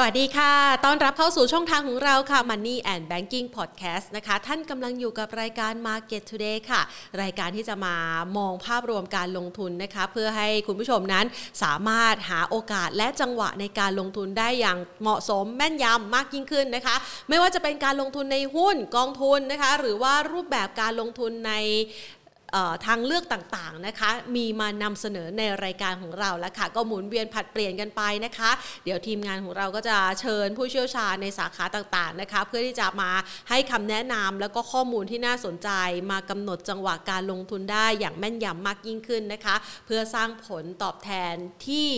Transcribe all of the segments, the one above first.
สวัสดีค่ะ ต้อนรับเข้าสู่ช่องทางของเราค่ะ Money and Banking Podcast นะคะ ท่านกำลังอยู่กับรายการ Market Today ค่ะ รายการที่จะมามองภาพรวมการลงทุนนะคะ เพื่อให้คุณผู้ชมนั้นสามารถหาโอกาสและจังหวะในการลงทุนได้อย่างเหมาะสมแม่นยำมากยิ่งขึ้นนะคะ ไม่ว่าจะเป็นการลงทุนในหุ้นกองทุนนะคะ หรือว่ารูปแบบการลงทุนใน ทางเลือกต่างๆนะคะ มีมานำเสนอในรายการของเราแล้วค่ะ ก็หมุนเวียนผัดเปลี่ยนกันไปนะคะ เดี๋ยวทีมงานของเราก็จะเชิญผู้เชี่ยวชาญในสาขาต่างๆนะคะ เพื่อที่จะมาให้คำแนะนำแล้วก็ข้อมูลที่น่าสนใจ มากำหนดจังหวะการลงทุนได้อย่างแม่นยำมากยิ่งขึ้นนะคะ เพื่อสร้างผลตอบแทนที่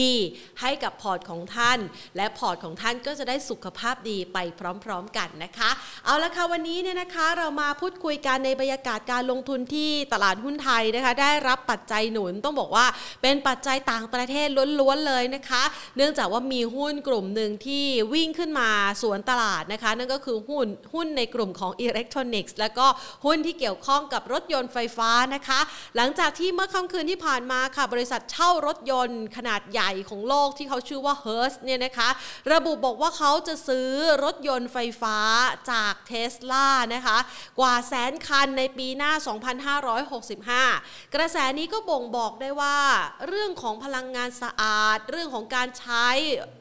ดีให้กับพอร์ตของท่าน และพอร์ตของท่านก็จะได้สุขภาพดีไปพร้อมๆกันนะคะ เอาละค่ะวันนี้เนี่ยนะคะเรามาพูดคุยกันในบรรยากาศการลงทุนที่ตลาดหุ้นไทยนะคะ ได้รับปัจจัยหนุนต้องบอกว่าเป็นปัจจัยต่างประเทศล้วนๆเลยนะคะ เนื่องจากว่ามีหุ้นกลุ่มหนึ่งที่วิ่งขึ้นมาสวนตลาดนะคะ นั่นก็คือหุ้นหุ้นในกลุ่มของอิเล็กทรอนิกส์แล้วก็หุ้นที่เกี่ยวข้องกับรถยนต์ไฟฟ้านะคะ หลังจากที่เมื่อค่ำคืนที่ผ่านมาค่ะบริษัทเช่ารถยนต์ขนาดใหญ่ญ่ของโลกที่เขาชื่อว่า h e r s เนี่ยนะคะระบุบอกว่าเขาจะซื้อรถยนต์ไฟฟ้าจากเทสลานะคะกว่าแสนคันในปีหน้า 2565 กระแสนี้ก็บ่งบอกได้ว่า เรื่องของพลังงานสะอาด เรื่องของการใช้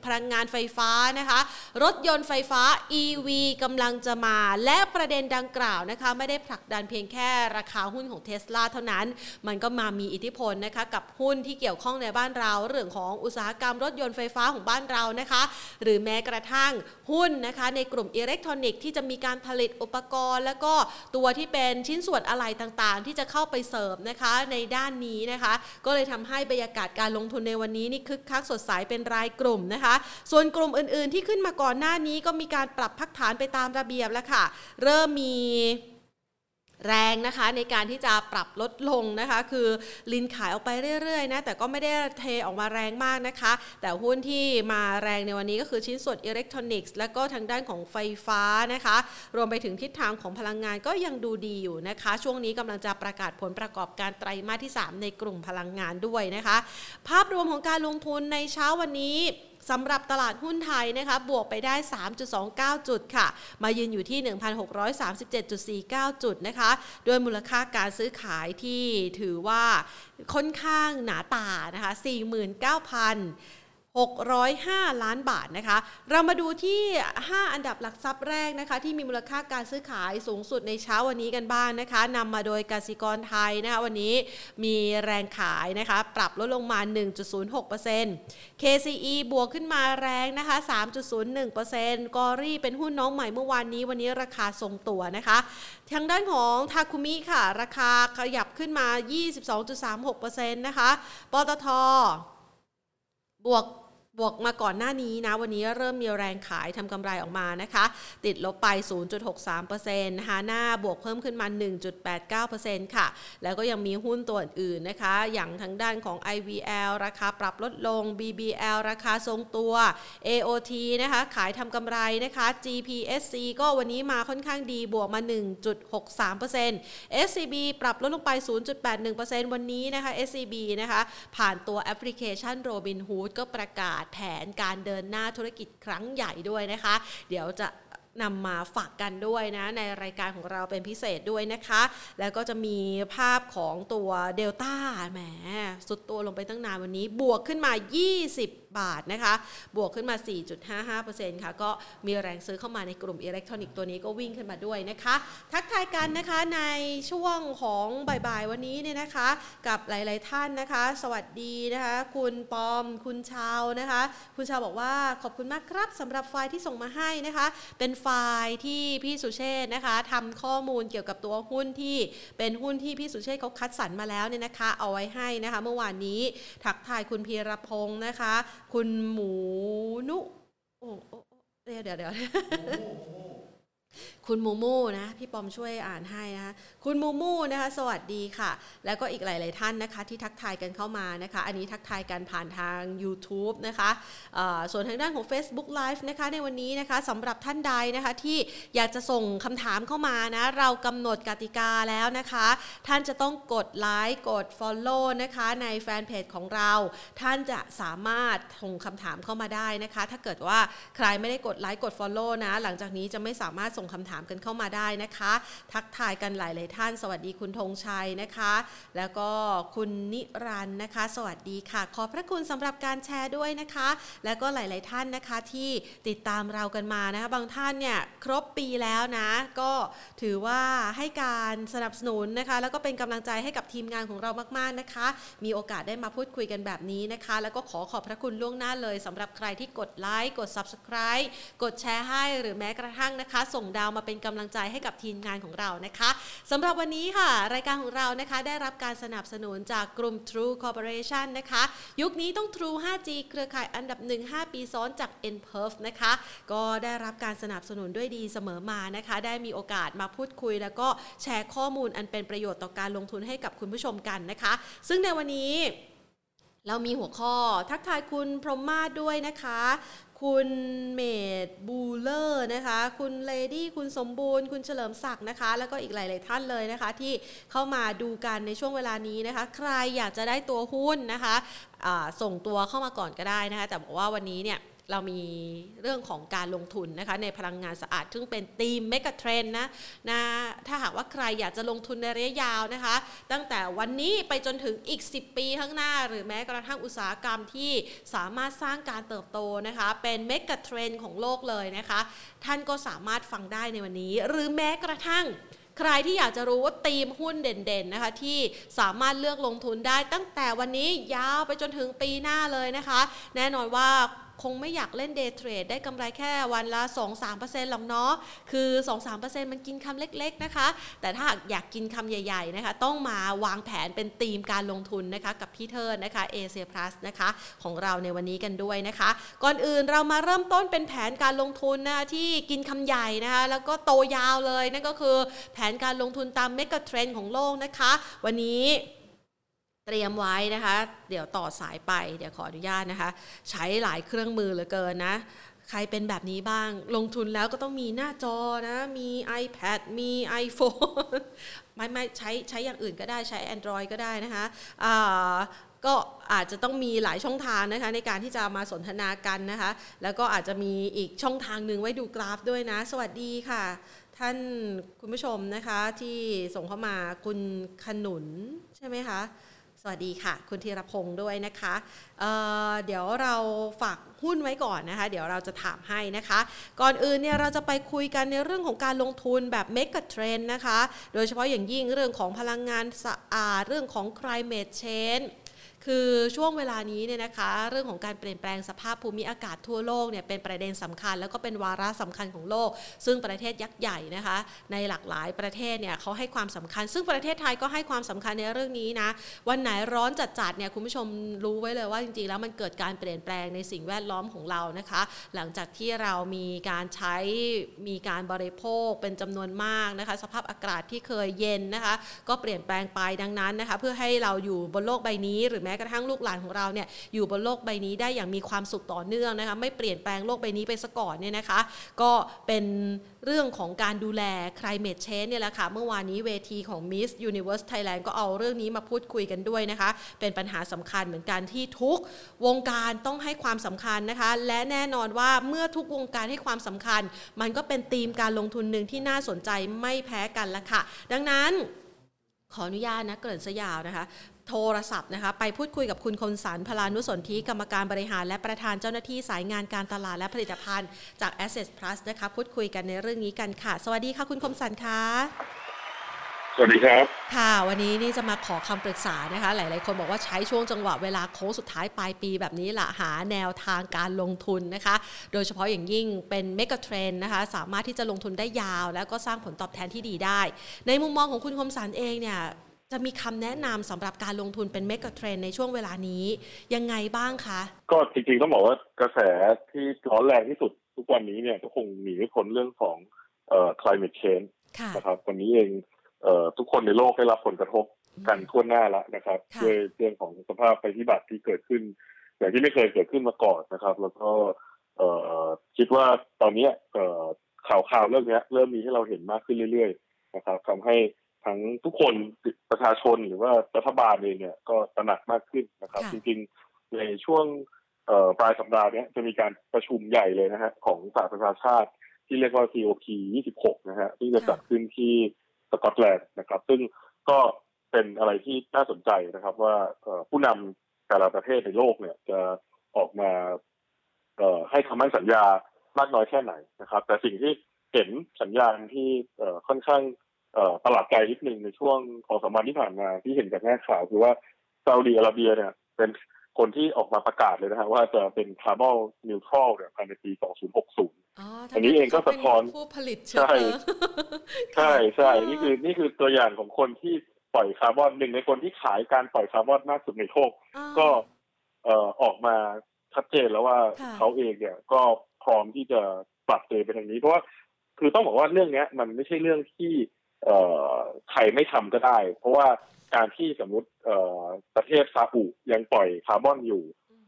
พลังงานไฟฟ้านะคะรถยนต์ไฟฟ้า EV กำลังจะมา และประเด็นดังกล่าวนะคะไม่ได้ผลักดันเพียงแค่ราคาหุ้นของเทสลาเท่านั้น มันก็มามีอิทธิพลนะคะกับหุ้นที่เกี่ยวข้องในบ้านเราเรื่องของอุตสาหกรรมรถยนต์ไฟฟ้าของบ้านเรานะคะ หรือแม้กระทั่งหุ้นนะคะ ในกลุ่มอิเล็กทรอนิกส์ที่จะมีการผลิตอุปกรณ์ แล้วก็ตัวที่เป็นชิ้นส่วนอะไหล่ต่างๆ ที่จะเข้าไปเสริมนะคะในด้านนี้นะคะ ก็เลยทำให้บรรยากาศการลงทุนในวันนี้นี่คึกคักสดใสเป็นรายกลุ่มนะคะ ส่วนกลุ่มอื่นๆ ที่ขึ้นมาก่อนหน้านี้ก็มีการปรับพักฐานไปตามระเบียบแล้วค่ะ เริ่มมี แรงนะคะในการที่จะปรับลดลงนะคะ คือลินขายออกไปเรื่อยๆนะแต่ก็ไม่ได้เทออกมาแรงมากนะคะ แต่หุ้นที่มาแรงในวันนี้ก็คือชิ้นส่วนอิเล็กทรอนิกส์และก็ทางด้านของไฟฟ้านะคะ รวมไปถึงทิศทางของพลังงานก็ยังดูดีอยู่นะคะ ช่วงนี้กำลังจะประกาศผลประกอบการไตรมาสที่ 3 ในกลุ่มพลังงานด้วยนะคะ ภาพรวมของการลงทุนในเช้าวันนี้ สำหรับตลาดหุ้นไทยนะคะบวกไปได้ 3.29 จุดค่ะ มายืนอยู่ที่ 1,637.49 จุดนะคะโดยมูลค่าการซื้อขายที่ถือว่าค่อนข้างหนาตานะคะ 49,000 605 ล้านบาทนะคะ เรามาดูที่ 5 อันดับหลักทรัพย์แรกนะคะ ที่มีมูลค่าการซื้อขายสูงสุดในเช้าวันนี้กันบ้างนนะคะนำมาโดยกสิกรไทยนะคะวันนี้มีแรงขายนะคะ ปรับลดลงมา 1.06% KCE บวกขึ้นมาแรงนะคะ 3.01%กอรี่เป็นหุ้นน้องใหม่เมื่อวานนี้วันนี้ราคาทรงตัวนะคะ ทางด้านของทาคุมิค่ะ ราคาขยับขึ้นมา 22.36%นะคะปตทบวก บวกมาก่อนหน้านี้นะ วันนี้เริ่มมีแรงขายทำกำไรออกมานะคะ ติดลบไป 0.63%นะคะหน้าบวกเพิ่มขึ้นมา 1.89%ค่ะ แล้วก็ยังมีหุ้นตัวอื่นนะคะ อย่างทางด้านของ IVL ราคาปรับลดลง BBL ราคาทรงตัว AOT นะคะ ขายทำกำไรนะคะ GPSC ก็วันนี้มาค่อนข้างดีบวกมา 1.63% SCB ปรับลดลงไป 0.81%วันนี้นะคะ SCB นะคะ ผ่านตัวแอปพลิเคชัน Robinhood ก็ประกาศแผนการเดินหน้าธุรกิจครั้งใหญ่ด้วยนะคะ เดี๋ยวจะนำมาฝากกันด้วยนะ ในรายการของเราเป็นพิเศษด้วยนะคะ แล้วก็จะมีภาพของตัวเดลต้าแหมสุดตัวลงไปตั้งนานวันนี้บวกขึ้นมา 20 บาทนะคะ บวกขึ้นมา 4.55%ค่ะ ก็มีแรงซื้อเข้ามาในกลุ่มอิเล็กทรอนิกส์ตัวนี้ก็วิ่งขึ้นมาด้วยนะคะ ทักทายกันนะคะในช่วงของบ่ายๆวันนี้เนี่ยนะคะ กับหลายๆท่านนะคะ สวัสดีนะคะ คุณปอม คุณชาวนะคะ คุณชาวบอกว่าขอบคุณมากครับสำหรับไฟล์ที่ส่งมาให้นะคะ เป็นไฟล์ที่พี่สุเชษนะคะทำข้อมูลเกี่ยวกับตัวหุ้นที่เป็นหุ้นที่พี่สุเชษเขาคัดสรรมาแล้วเนี่ยนะคะ เอาไว้ให้นะคะ เมื่อวานนี้ทักทายคุณพีรพงศ์นะคะ คุณหมูนุ โอ้เดี๋ยวเดี๋ยว คุณมูมูนะพี่ปอมช่วยอ่านให้นะคะคุณมูมูนะคะสวัสดีค่ะ แล้วก็อีกหลาย ๆ ท่านนะคะที่ทักทายกันเข้ามานะคะ อันนี้ทักทายกันผ่านทาง YouTube นะคะส่วนทางด้านของ Facebook Live นะคะในวันนี้นะคะสำหรับท่านใดนะคะที่อยากจะส่งคำถามเข้ามานะเรากำหนดกติกาแล้วนะคะ ท่านจะต้องกดไลค์กด Follow นะคะในแฟนเพจของเรา ท่านจะสามารถส่งคำถามเข้ามาได้นะคะ ถ้าเกิดว่าใครไม่ได้กดไลค์กด Follow นะหลังจากนี้จะไม่สามารถส่งคำถามกันเข้ามาได้นะคะ ทักทายกันหลาย ๆ ท่าน สวัสดีคุณธงชัยนะคะ แล้วก็คุณนิรันนะคะ สวัสดีค่ะ ขอบพระคุณสำหรับการแชร์ด้วยนะคะ แล้วก็หลาย ๆ ท่านนะคะที่ติดตามเรากันมานะคะ บางท่านเนี่ยครบปีแล้วนะ ก็ถือว่าให้การสนับสนุนนะคะ แล้วก็เป็นกำลังใจให้กับทีมงานของเรามาก ๆ นะคะ มีโอกาสได้มาพูดคุยกันแบบนี้นะคะ แล้วก็ขอขอบพระคุณล่วงหน้าเลยสำหรับใครที่กดไลค์ กด Subscribe กดแชร์ให้ หรือแม้กระทั่งนะคะ ส่งดาวมาเป็นกำลังใจให้กับทีมงานของเรานะคะสำหรับวันนี้ค่ะ รายการของเรานะคะได้รับการสนับสนุนจากกลุ่ม True Corporation นะคะ ยุคนี้ต้อง True 5G เครือข่ายอันดับ 1 5 ปีซ้อนจาก n p e r f นะคะ ก็ได้รับการสนับสนุนด้วยดีเสมอมานะคะ ได้มีโอกาสมาพูดคุย แล้วก็แชร์ข้อมูลอันเป็นประโยชน์ต่อการลงทุนให้กับคุณผู้ชมกันนะคะ ซึ่งในวันนี้เรามีหัวข้อทักทายคุณพรหมมาด้วยนะคะ คุณเมดบูเลอร์นะคะ คุณเลดี้ คุณสมบูรณ์ คุณเฉลิมศักดิ์นะคะ แล้วก็อีกหลาย ๆ ท่านเลยนะคะ ที่เข้ามาดูกันในช่วงเวลานี้นะคะ ใครอยากจะได้ตัวหุ้นนะคะะส่งตัวเข้ามาก่อนก็ได้นะคะ แต่บอกว่าวันนี้เนี่ย เรามีเรื่องของการลงทุนนะคะในพลังงานสะอาด ซึ่งเป็นธีม megatrend นะนะถ้าหากว่าใครอยากจะลงทุนในระยะยาวนะคะ ตั้งแต่วันนี้ไปจนถึงอีก 10 ปีข้างหน้า หรือแม้กระทั่งอุตสาหกรรมที่สามารถสร้างการเติบโตนะคะเป็น megatrend ของโลกเลยนะคะ ท่านก็สามารถฟังได้ในวันนี้ หรือแม้กระทั่งใครที่อยากจะรู้ว่าธีมหุ้นเด่นๆนะคะที่สามารถเลือกลงทุนได้ตั้งแต่วันนี้ยาวไปจนถึงปีหน้าเลยนะคะ แน่นอนว่า คงไม่อยากเล่น day trade ได้กำไรแค่วันละ 2-3%หรอกเนาะคือ 2-3%มันกินคำเล็กๆนะคะ แต่ถ้าอยากกินคำใหญ่ๆนะคะต้องมาวางแผนเป็นธีมการลงทุนนะคะกับพี่เทิร์นนะคะเอเซียพลัสนะคะของเราในวันนี้กันด้วยนะคะ ก่อนอื่นเรามาเริ่มต้นเป็นแผนการลงทุนนะที่กินคำใหญ่นะคะแล้วก็โตยาวเลยนั่นก็คือแผนการลงทุนตามเมกะเทรนของโลกนะคะ วันนี้ เตรียมไว้นะคะ เดี๋ยวต่อสายไป เดี๋ยวขออนุญาตนะคะ ใช้หลายเครื่องมือเหลือเกินนะ ใครเป็นแบบนี้บ้าง ลงทุนแล้วก็ต้องมีหน้าจอนะ มี iPad มี iPhone ไม่ไม่ใช้ใช้อย่างอื่นก็ได้ใช้ Android ก็ได้นะคะะก็อาจจะต้องมีหลายช่องทางนะคะในการที่จะมาสนทนากันนะคะ แล้วก็อาจจะมีอีกช่องทางหนึ่งไว้ดูกราฟด้วยนะ สวัสดีค่ะ ท่านคุณผู้ชมนะคะที่ส่งเข้ามาคุณขนุนใช่ไหมคะ สวัสดีค่ะ คุณธีรพงศ์ด้วยนะคะเเดี๋ยวเราฝากหุ้นไว้ก่อนนะคะ เดี๋ยวเราจะถามให้นะคะ ก่อนอื่นเนี่ยเราจะไปคุยกันในเรื่องของการลงทุนแบบเมกะเทรนนะคะ โดยเฉพาะอย่างยิ่งเรื่องของพลังงานสะอาดเรื่องของ climate change คือช่วงเวลานี้เนี่ยนะคะ เรื่องของการเปลี่ยนแปลงสภาพภูมิอากาศทั่วโลกเนี่ยเป็นประเด็นสำคัญ แล้วก็เป็นวาระสำคัญของโลก ซึ่งประเทศยักษ์ใหญ่นะคะ ในหลากหลายประเทศเนี่ยเขาให้ความสำคัญ ซึ่งประเทศไทยก็ให้ความสำคัญในเรื่องนี้นะวันไหนร้อนจัดๆเนี่ยคุณผู้ชมรู้ไว้เลยว่าจริงๆแล้วมันเกิดการเปลี่ยนแปลงในสิ่งแวดล้อมของเรานะคะ หลังจากที่เรามีการใช้มีการบริโภคเป็นจำนวนมากนะคะ สภาพอากาศที่เคยเย็นนะคะ ก็เปลี่ยนแปลงไปดังนั้นนะคะ เพื่อให้เราอยู่บนโลกใบนี้หรือแม้กระทั่งลูกหลานของเราเนี่ยอยู่บนโลกใบนี้ได้อย่างมีความสุขต่อเนื่องนะคะไม่เปลี่ยนแปลงโลกใบนี้ไปซะก่อนเนี่ยนะคะ ก็เป็นเรื่องของการดูแล climate change เนี่ยแหละค่ะเมื่อวานนี้เวทีของ Miss Universe Thailand ก็เอาเรื่องนี้มาพูดคุยกันด้วยนะคะ เป็นปัญหาสำคัญเหมือนกันที่ทุกวงการต้องให้ความสำคัญนะคะ และแน่นอนว่าเมื่อทุกวงการให้ความสำคัญ มันก็เป็นธีมการลงทุนหนึ่งที่น่าสนใจไม่แพ้กันละค่ะ ดังนั้นขออนุญาตนะเกริ่นสยาวนะคะ โทรศัพท์นะคะไปพูดคุยกับคุณคมสันพลานุสนธิกรรมการบริหาร และประธานเจ้าหน้าที่สายงานการตลาดและผลิตภัณฑ์จาก Asset Plus นะคะพูดคุยกันในเรื่องนี้กันค่ะ สวัสดีค่ะคุณคมสันคะสวัสดีครับค่ะ วันนี้นี่จะมาขอคำปรึกษานะคะ หลาย ๆ คนบอกว่าใช้ช่วงจังหวะเวลาโค้งสุดท้ายปลายปีแบบนี้แหละหาแนวทางการลงทุนนะคะ โดยเฉพาะอย่างยิ่งเป็นเมกะเทรนนะคะ สามารถที่จะลงทุนได้ยาว แล้วก็สร้างผลตอบแทนที่ดีได้ ในมุมมองของคุณคมสันเองเนี่ย จะมีคำแนะนำสำหรับการลงทุนเป็นเมกะเทรนในช่วงเวลานี้ยังไงบ้างคะ ก็จริงๆต้องบอกว่ากระแสที่ร้อนแรงที่สุดทุกวันนี้เนี่ยก็คงหนีไม่พ้นเรื่องของเอ่อ climate change ค่ะนะครับวันนี้เองเอ่อทุกคนในโลกได้รับผลกระทบกันทั่วหน้าแล้วนะครับค่ะด้วยเรื่องของสภาพภัยพิบัติที่เกิดขึ้น อย่างที่ไม่เคยเกิดขึ้นมาก่อนนะครับ แล้วก็เอ่อคิดว่าตอนเนี้ยเอ่อข่าวข่าวเรื่องเนี้ยเริ่มมีให้เราเห็นมากขึ้นเรื่อย ๆ นะครับทำให้ ทั้งทุกคนประชาชนหรือว่ารัฐบาลเองเนี่ยก็ตระหนักมากขึ้นนะครับค่ะจริงๆในช่วงเอ่อปลายสัปดาห์เนี้ยจะมีการประชุมใหญ่เลยนะฮะของสหประชาชาติที่เรียกว่า COP 26 นะฮะที่จะจัดขึ้นที่สกอตแลนด์นะครับ ซึ่งก็เป็นอะไรที่น่าสนใจนะครับ ว่าเอ่อผู้นำแต่ละประเทศในโลกเนี่ยจะออกมาเอ่อให้คำมั่นสัญญามากน้อยแค่ไหนนะครับ แต่สิ่งที่เห็นสัญญาณที่เอ่อค่อนข้างเอ่อ ประหลาดใจนิดนึงในช่วงของสามวันที่ผ่านมาที่เห็นจากแง่ข่าวคือว่าซาอุดีอาระเบียเนี่ยเป็นคนที่ออกมาประกาศเลยนะฮะว่าจะเป็นคาร์บอนนิวทรัลเนี่ยภายในปี 2060อ๋ออันนี้เองก็สะท้อนเขาเป็ผู้ผลิตเชื้อเพลิงใช่ใช่นี่คือนี่คือตัวอย่างของคนที่ปล่อยคาร์บอนหนึ่งในคนที่ขายการปล่อยคาร์บอนมากสุดในโลกอ่าก็เอ่อออกมาชัดเจนแล้วว่าค่ะเขาเองเนี่ยก็พร้อมที่จะปรับตัวไปทางนี้เพราะว่าคือต้องบอกว่าเรื่องเนี้ย มันไม่ใช่เรื่องที่ เอ่อใครไม่ทำก็ได้ เพราะว่าการที่สมมติเอ่อประเทศซาอุยังปล่อยคาร์บอนอยู่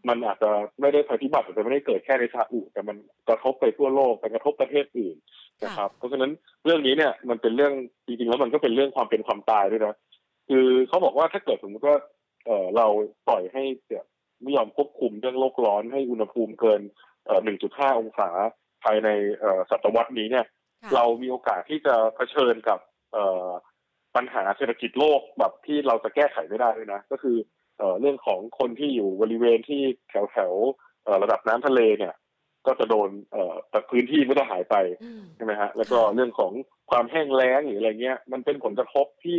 มันอาจจะไม่ได้ภัยพิบัติอาจจะไม่ได้เกิดแค่ในซาอุแต่มันกระทบไปทั่วโลกไปกระทบประเทศอื่นนะครับ เพราะฉะนั้นเรื่องนี้เนี่ยมันเป็นเรื่องจริงๆแล้วมันก็เป็นเรื่องความเป็นความตายด้วยนะคือเขาบอกว่าถ้าเกิดสมมติว่าเอ่อเราปล่อยให้เนี่ยไม่ยอมควบคุมเรื่องโลกร้อนให้อุณหภูมิเกินเอ่อ1.5 องศาภายในเอ่อศตวรรษนี้เนี่ยค่ะเรามีโอกาสที่จะเผชิญกับเอ่อ ปัญหาเศรษฐกิจโลกแบบที่เราจะแก้ไขไม่ได้ด้วยนะ ก็คือเอ่อเรื่องของคนที่อยู่บริเวณที่แถวแถวๆเอ่อระดับน้ำทะเลเนี่ย ก็จะโดนเอ่อพื้นที่ไม่ได้หายไปอืมใช่ไหมฮะแล้วก็เรื่องของความแห้งแล้งหรืออะไรเงี้ย มันเป็นผลกระทบที่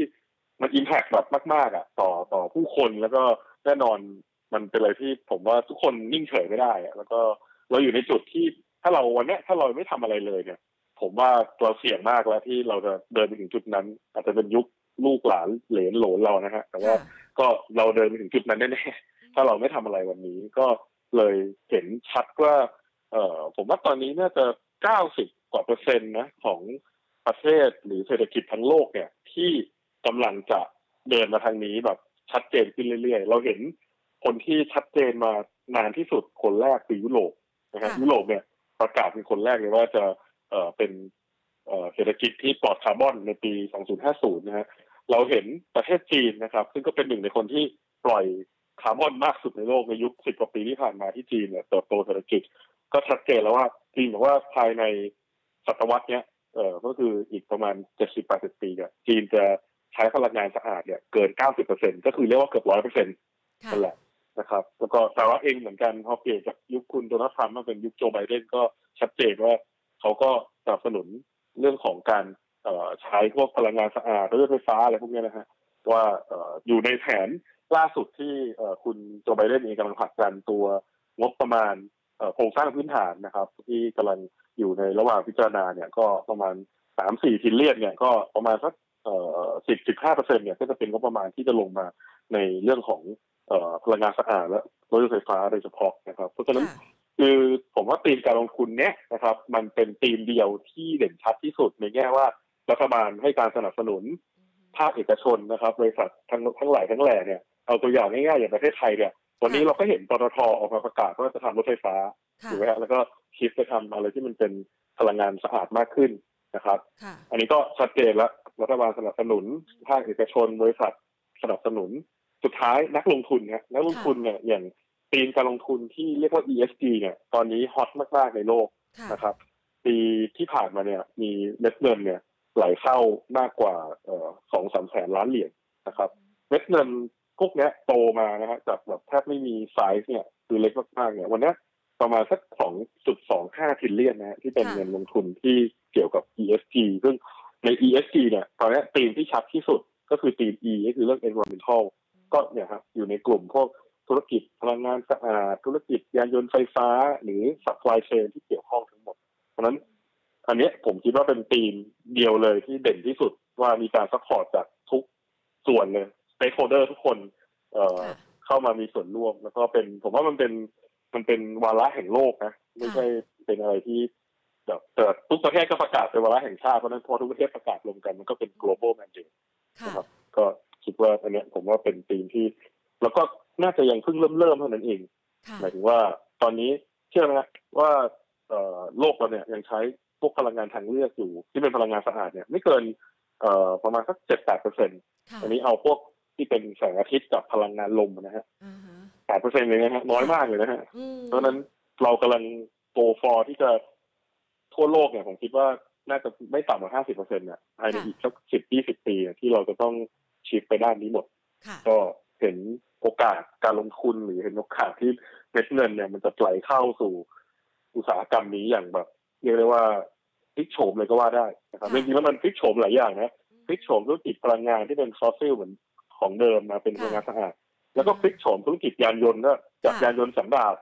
มันอิมแพกแบบมาก ๆ อะ ต่อต่อผู้คนแล้วก็แน่นอนมันเป็นอะไรที่ผมว่าทุกคนนิ่งเฉยไม่ได้อะแล้วก็เราอยู่ในจุดที่ถ้าเราวันเนี้ยถ้าเราไม่ทำอะไรเลยเนี่ย ผมว่าตัวเสี่ยงมากแล้วที่เราจะเดินไปถึงจุดนั้น อาจจะเป็นยุคลูกหลานเหลนโหลนเรานะฮะ แต่ว่าค่ะก็เราเดินไปถึงจุดนั้นแน่ๆถ้าเราไม่ทำอะไรวันนี้ก็เลยเห็นชัดว่า เอ่อผมว่าตอนนี้น่าจะ90กว่าเปอร์เซ็นต์นะของประเทศหรือเศรษฐกิจทั้งโลกเนี่ย ที่กำลังจะเดินมาทางนี้แบบชัดเจนขึ้นเรื่อยๆ เราเห็นคนที่ชัดเจนมานานที่สุดคนแรกคือยุโรปนะครับค่ะยุโรปเนี่ยประกาศเป็นคนแรกเลยว่าจะ เอ่อเป็นเอ่อเศรษฐกิจที่ปลอดคาร์บอนในปี 2050 นะฮะเราเห็นประเทศจีนนะครับ ซึ่งก็เป็นหนึ่งในคนที่ปล่อยคาร์บอนมากสุดในโลกในยุคสิบกว่าปีที่ผ่านมาที่จีนเนี่ยเติบโตเศรษฐกิจก็ชัดเจนแล้วว่าจีนบอกว่าภายในศตวรรษเนี้ยเออก็คืออีกประมาณเจ็ดสิบแปดสิบปีเนี่ยจีนจะใช้พลังงานสะอาดเนี่ยเกินเก้าสิบเปอร์เซ็นก็คือเรียกว่าเกือบร้อยเปอร์เซ็นต์ค่ะนั่นแหละนะครับ แล้วก็แต่ว่าเองเหมือนกันพอเปลี่ยนจากยุคคุณโดนัลด์ทรัมป์มาเป็นยุคโจไบเดนก็ชัดเจนว่า เขาก็สนับสนุนเรื่องของการเอใช้พวกพลังงานสะอาดรถยนต์ไฟฟ้าอะไรพวกนี้นะฮะว่าเออยู่ในแผนล่าสุดที่เอคุณโจไบเดนเองกำลังผลักดันตัวงบประมาณโครงสร้างพื้นฐานนะครับ ที่กำลังอยู่ในระหว่างพิจารณาเนี่ยก็ประมาณสามสี่ทิลเลียนเนี่ยก็ประมาณสักสิบสิบห้าเปอร์เซ็นเนี่ยก็จะเป็นงบประมาณที่จะลงมาในเรื่องของอพลังงานสะอาดและรถยนต์ไฟฟ้าโดยเฉพาะนะครับ เพราะฉะนั้น ค่ะคือผมว่าธีมการลงทุนเนี้ยนะครับ มันเป็นธีมเดียวที่เด่นชัดที่สุดในแง่ว่ารัฐบาลให้การสนับสนุนภาคเอกชนนะครับบริษัททั้งทั้งหลายทั้งแหล่เนี่ยเอาตัวอย่างง่ายๆอย่างประเทศไทยเนี่ยวันนี้ค่ะเราก็เห็นปตทออกมาประกาศว่าจะทำรถไฟฟ้าค่ะถูกไหมฮะแล้วก็คิดจะทำอะไรที่มันเป็นพลังงานสะอาดมากขึ้นนะครับค่ะอันนี้ก็ชัดเจนแล้วรัฐบาลสนับสนุนภาคเอกชน บริษัทสนับสนุนสุดท้ายนักลงทุนเนี่ยนักลงทุนเนี่ยอย่าง ธีมการลงทุนที่เรียกว่า ESG เนี่ยตอนนี้ฮอตมาก ๆ ในโลกค่ะนะครับปีที่ผ่านมาเนี่ย มีเม็ดเงินเนี่ยไหลเข้ามากกว่าสองสามแสนล้านเหรียญนะครับ เม็ดเงินพวกเนี้ยโตมานะฮะจากแบบแทบไม่มีไซส์เนี่ยคือเล็กมากๆเนี่ยวันเนี้ยประมาณสักสองจุดสองห้า trillion นะฮะที่เป็นค่ะเงินลงทุนที่เกี่ยวกับ ESG ซึ่งใน ESG เนี่ยตอนเนี้ยธีมที่ชัดที่สุดก็คือธีม E ก็คือเรื่อง environmental ก็เนี่ยครับอยู่ในกลุ่มพวก ธุรกิจพลังงานสะอาดธุรกิจยานยนต์ไฟฟ้า หรือ supply chain ที่เกี่ยวข้องทั้งหมด เพราะฉะนั้น อันเนี้ยผมคิดว่าเป็นธีมเดียวเลยที่เด่นที่สุดว่ามีการ support จากทุกส่วนเลย stakeholder ทุกคนเอ่อค่ะเข้ามามีส่วนร่วม แล้วก็เป็นผมว่ามันเป็นมันเป็นวาระแห่งโลกนะไม่ใช่เป็นอะไรที่แบบแต่ทุกประเทศก็ประกาศเป็นวาระแห่งชาติเพราะนั้นพอทุกประเทศประกาศรวมกันมันก็เป็น global mandate ค่ะนะครับ ก็คิดว่าอันเนี้ยผมว่าเป็นธีมที่ แล้วก็ น่าจะยังเพิ่งเริ่มเริ่มๆเท่านั้นเองค่ะหมายถึงว่าตอนนี้เชื่อไหมฮะว่าเอ่อโลกเราเนี่ยยังใช้พวกพลังงานทางเลือกอยู่ ที่เป็นพลังงานสะอาดเนี่ยไม่เกินเอ่อประมาณสักเจ็ดแปดเปอร์เซ็นต์ค่ะอันนี้เอาพวกที่เป็นแสงอาทิตย์กับพลังงานลมนะฮะอ่าฮะแปดเปอร์เซ็นต์เลยนะฮะน้อยมากเลยนะฮะอืมเพราะฉะนั้นเรากำลัง go for ที่จะทั่วโลกเนี่ยผมคิดว่าน่าจะไม่ต่ำกว่าห้าสิบเปอร์เซ็นต์เนี่ยภายในอีกสักสิบยี่สิบปีเนี่ยที่เราจะต้องshift ไปด้านนี้หมดค่ะก็เห็น โอกาสการลงทุนหรือเห็นโอกาสที่เม็ดเงินเนี่ยมันจะไหลเข้าสู่อุตสาหกรรมนี้อย่างแบบเรียกได้ว่าพลิกโฉมเลยก็ว่าได้นะครับค่ะจริงๆแล้วมันพลิกโฉมหลายอย่างนะพลิกโฉมธุรกิจพลังงานที่เป็นฟอสซิลเหมือนของเดิมมาเป็นพลังงานสะอาดแล้วก็พลิกโฉมธุรกิจยานยนต์ก็จากยานยนต์สันดาป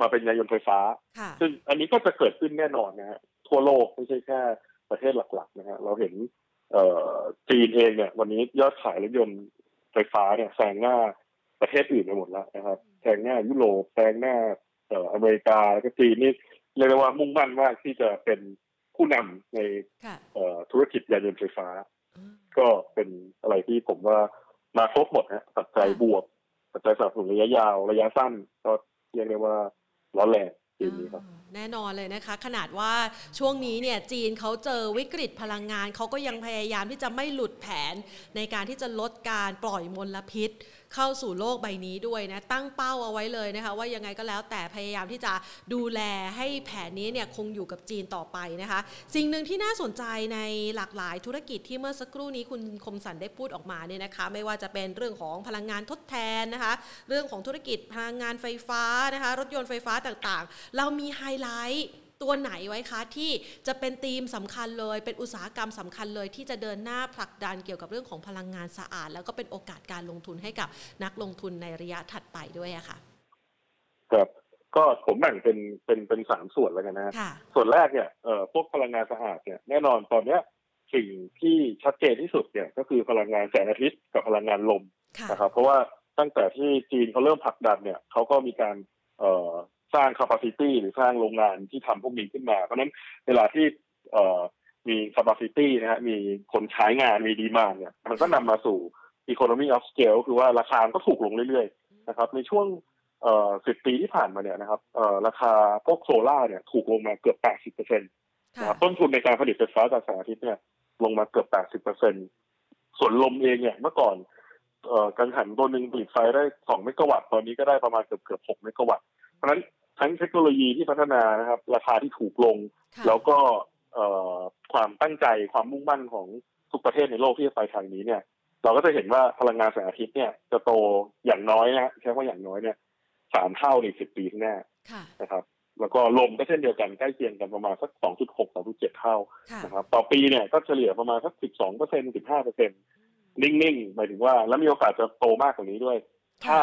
มาเป็นยานยนต์ไฟฟ้าค่ะซึ่งอันนี้ก็จะเกิดขึ้นแน่นอนนะฮะทั่วโลกไม่ใช่แค่ประเทศหลักๆนะฮะเราเห็นเอ่อจีนเองเนี่ยวันนี้ยอดขายรถยนต์ไฟฟ้าเนี่ยแซงหน้า ประเทศอื่นไปหมดแล้วนะครับแซงหน้ายุโรปแซงหน้าเอ่ออเมริกาแล้วก็จีนนี่เรียกได้ว่ามุ่งมั่นมากที่จะเป็นผู้นำในค่ะเอ่อธุรกิจยานยนต์ไฟฟ้าอืมก็เป็นอะไรที่ผมว่ามาครบหมดฮะปัจจัยบวก ปัจจัยสนับสนุนระยะยาวระยะสั้น ก็เรียกได้ว่าร้อนแรงปีนี้ครับอ่าแน่นอนเลยนะคะ ขนาดว่าช่วงนี้เนี่ยจีนเขาเจอวิกฤตพลังงาน เขาก็ยังพยายามที่จะไม่หลุดแผนในการที่จะลดการปล่อยมลพิษ เข้าสู่โลกใบนี้ด้วยนะตั้งเป้าเอาไว้เลยนะคะว่ายังไงก็แล้วแต่พยายามที่จะดูแลให้แผนนี้เนี่ยคงอยู่กับจีนต่อไปนะคะ สิ่งหนึ่งที่น่าสนใจในหลากหลายธุรกิจที่เมื่อสักครู่นี้คุณคมสันได้พูดออกมาเนี่ยนะคะ ไม่ว่าจะเป็นเรื่องของพลังงานทดแทนนะคะ เรื่องของธุรกิจพลังงานไฟฟ้านะคะ รถยนต์ไฟฟ้าต่างๆ เรามีไฮไลท์ ตัวไหนไว้คะที่จะเป็นธีมสำคัญเลย เป็นอุตสาหกรรมสำคัญเลย ที่จะเดินหน้าผลักดันเกี่ยวกับเรื่องของพลังงานสะอาด แล้วก็เป็นโอกาสการลงทุนให้กับนักลงทุนในระยะถัดไปด้วยอะค่ะครับก็ผมแบ่งเป็นเป็นเป็นสามส่วนแล้วกันนะฮะค่ะส่วนแรกเนี่ยเอ่อพวกพลังงานสะอาดเนี่ยแน่นอนตอนเนี้ยสิ่งที่ชัดเจนที่สุดเนี่ยก็คือพลังงานแสงอาทิตย์กับพลังงานลมค่ะนะครับเพราะว่าตั้งแต่ที่จีนเขาเริ่มผลักดันเนี่ยเขาก็มีการเอ่อ สร้าง capacity หรือสร้างโรงงานที่ทำพวกนี้ขึ้นมา เพราะนั้นเวลาที่เมี capacity นะฮะมีคนใช้งานมีดีมาเนี่ย มันก็นำมาสู่ economy of scale คือว่าราคาก็ถูกลงเรื่อยๆนะครับ ในช่วงสิบปีที่ผ่านมาเนี่ยนะครับราคาพวกโซล่าเนี่ยถูกลงมาเกือบแปดสิบเปอร์เซ็นต์ต้นทุนในการผลิตไฟฟ้าจากแสงอาทิตย์เนี่ยลงมาเกือบ80เปอร์เซ็นต์ส่วนลมเองเนี่ยเมื่อก่อนกังหันตัวหนึ่งผลิตไฟได้2เมกะวัตต์ตอนนี้ก็ได้ประมาณเกือบเกือบ6เมกะวัตต์เพราะฉะนั้น ทั้งเทคโนโลยีที่พัฒนานะครับ ราคาที่ถูกลงค่ะแล้วก็เอ่อความตั้งใจความมุ่งมั่นของทุกประเทศในโลกที่จะไปทางนี้เนี่ย เราก็จะเห็นว่าพลังงานแสงอาทิตย์เนี่ย จะโตอย่างน้อยนะใช้ว่าอย่างน้อยเนี่ยสามเท่าในสิบปีข้างหน้าค่ะนะครับ แล้วก็ลมก็เช่นเดียวกันใกล้เคียงกันประมาณสัก2.6 2.7เท่าค่ะนะครับ ต่อปีเนี่ยก็เฉลี่ยประมาณสัก12เปอร์เซ็นต์15เปอร์เซ็นต์นิ่งๆหมายถึงว่า แล้วมีโอกาสจะโตมากกว่านี้ด้วย ถ้า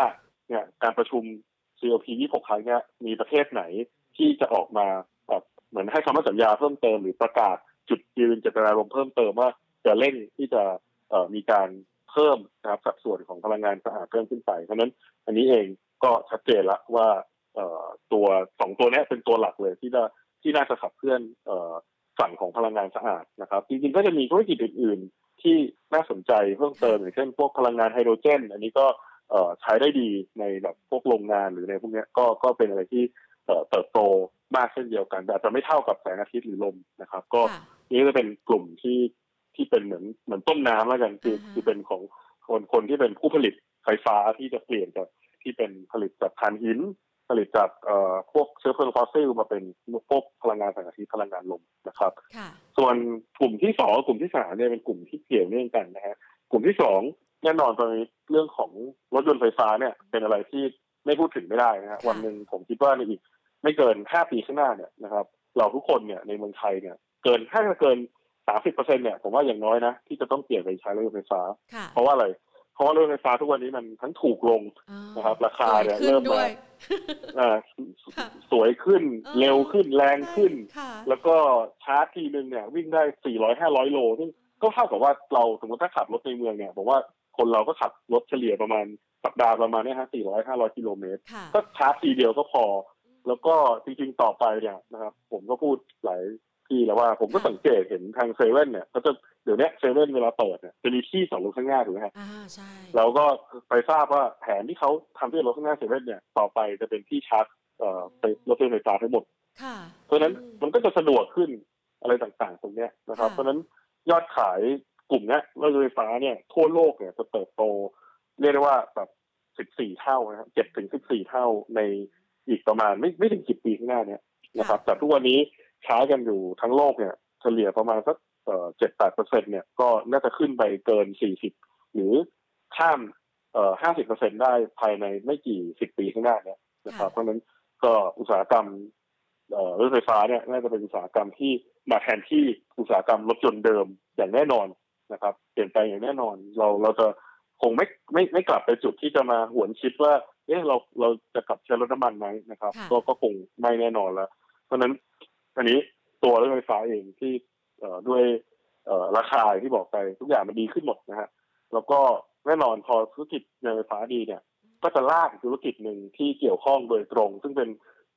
เนี่ยการประชุม COP 26 ครั้งเนี้ยมีประเทศไหนที่จะออกมาแบบเหมือนให้คำมั่นสัญญาเพิ่มเติมหรือประกาศจุดยืนเจตนารมณ์เพิ่มเติมว่าจะเร่งที่จะมีการเพิ่มนะครับสัดส่วนของพลังงานสะอาดเพิ่มขึ้นไป เพราะนั้นอันนี้เองก็ชัดเจนละว่าตัวสองตัวนี้เป็นตัวหลักเลยที่จะที่น่าจะขับเคลื่อนฝั่งของพลังงานสะอาดนะครับ จริงๆก็จะมีธุรกิจอื่น ๆ ที่น่าสนใจเพิ่มเติมอย่างเช่นพวกพลังงานไฮโดรเจน อันนี้ก็ ใช้ได้ดีในแบบพวกโรงงานหรือในพวกเนี้ยก็ก็เป็นอะไรที่เอ่อเติบโตมากเช่นเดียวกัน แต่อาจจะไม่เท่ากับแสงอาทิตย์หรือลมนะครับ ก็ค่ะนี่จะเป็นกลุ่มที่ที่เป็นเหมือนเหมือนต้นน้ำแล้วกันคืออ่าฮะคือเป็นของคนคนที่เป็นผู้ผลิตไฟฟ้าที่จะเปลี่ยนจากที่เป็นผลิตจากถ่านหิน ผลิตจากเอ่อพวกเชื้อเพลิงฟอสซิลมาเป็นพวกพลังงานแสงอาทิตย์พลังงานลมนะครับค่ะส่วนกลุ่มที่สองกับกลุ่มที่สามเนี่ยเป็นกลุ่มที่เกี่ยวเนื่องกันนะฮะกลุ่มที่สอง แน่นอนตอนนี้เรื่องของรถยนต์ไฟฟ้าเนี่ย เป็นอะไรที่ไม่พูดถึงไม่ได้นะฮะค่ะวันหนึ่งผมคิดว่าในอีก ไม่เกินห้าปีข้างหน้าเนี่ยนะครับ เราทุกคนเนี่ยในเมืองไทยเนี่ยเกินถ้าจะเกินสามสิบเปอร์เซ็นเนี่ยผมว่าอย่างน้อยนะที่จะต้องเปลี่ยนไปใช้รถยนต์ไฟฟ้าค่ะเพราะว่าอะไรเพราะว่ารถยนต์ไฟฟ้าทุกวันนี้มันทั้งถูกลงอ๋อนะครับ ราคาเนี่ยสวขึ้เริ่มมาด้วยอ่าค่ะสวยขึ้นเออเร็วขึ้นแรงขึ้นค่ะแล้วก็ชาร์จทีนึงเนี่ย วิ่งได้400 500โลซึ่งก็เท่ากับว่าเราสมมติถ้าขับรถในเมืองเนี่ยผมว่า คนเราก็ขับรถเฉลี่ยประมาณสัปดาห์ประมาณเนี้ฮะ400 500กิโลเมตรค่ะก็ชาร์จทีเดียวก็พอ แล้วก็จริงๆต่อไปเนี่ยนะครับผมก็พูดหลายที่แล้วว่า ผมก็สังเกตเห็นทางเซเว่นเนี่ยก็จะเดี๋ยวนี้เซเว่นเวลาเปิดเนี่ยจะมีที่จอดรถข้างหน้าถูกไหมฮะอ่าใช่เราก็ไปทราบว่าแผนที่เขาทำที่รถข้างหน้าเซเว่นเนี่ยต่อไปจะเป็นที่ชาร์จเอ่อไปรถไฟฟ้าทั้งหมดค่ะเพราะฉะนั้นอืมมันก็จะสะดวกขึ้นอะไรต่างๆ ตรงเนี้ยนะครับค่ะเพราะฉะนั้นยอดขาย กลุ่มเนี้ยรถไฟฟ้าเนี่ยทั่วโลกเนี่ยจะเติบโต เรียกได้ว่าแบบสิบสี่เท่านะครับเจ็ดถึงสิบสี่เท่าในอีกประมาณไม่ไม่ถึงสิบปีข้างหน้าเนี่ยนะครับ แต่ทุกวันนี้ใช้กันอยู่ทั้งโลกเนี่ยเฉลี่ยประมาณสักเจ็ดแปดเปอร์เซ็นเนี่ยก็น่าจะขึ้นไปเกินสี่สิบหรือข้ามเอ่อห้าสิบเปอร์เซ็นได้ภายในไม่กี่สิบปีข้างหน้าเนี่ยนะครับ เพราะฉะนั้นก็อุตสาหกรรมเอ่อรถไฟฟ้าเนี่ยน่าจะเป็นอุตสาหกรรมที่มาแทนที่อุตสาหกรรมรถยนต์เดิมอย่างแน่นอน นะครับเปลี่ยนแปลงอย่างแน่นอน เราเราจะคงไม่ไม่ไม่กลับไปจุดที่จะมาหวนคิดว่าเอ๊ะเราเราจะกลับใช้รถน้ำมันไหมนะครับค่ะก็ก็คงไม่แน่นอนแล้ว เพราะฉะนั้นอันนี้ตัวรถไฟฟ้าเองที่เอ่อด้วยเอ่อราคาที่บอกไปทุกอย่างมันดีขึ้นหมดนะฮะแล้วก็แน่นอนพอธุรกิจยานไฟฟ้าดีเนี่ย ก็จะลากธุรกิจหนึ่งที่เกี่ยวข้องโดยตรง ซึ่งเป็น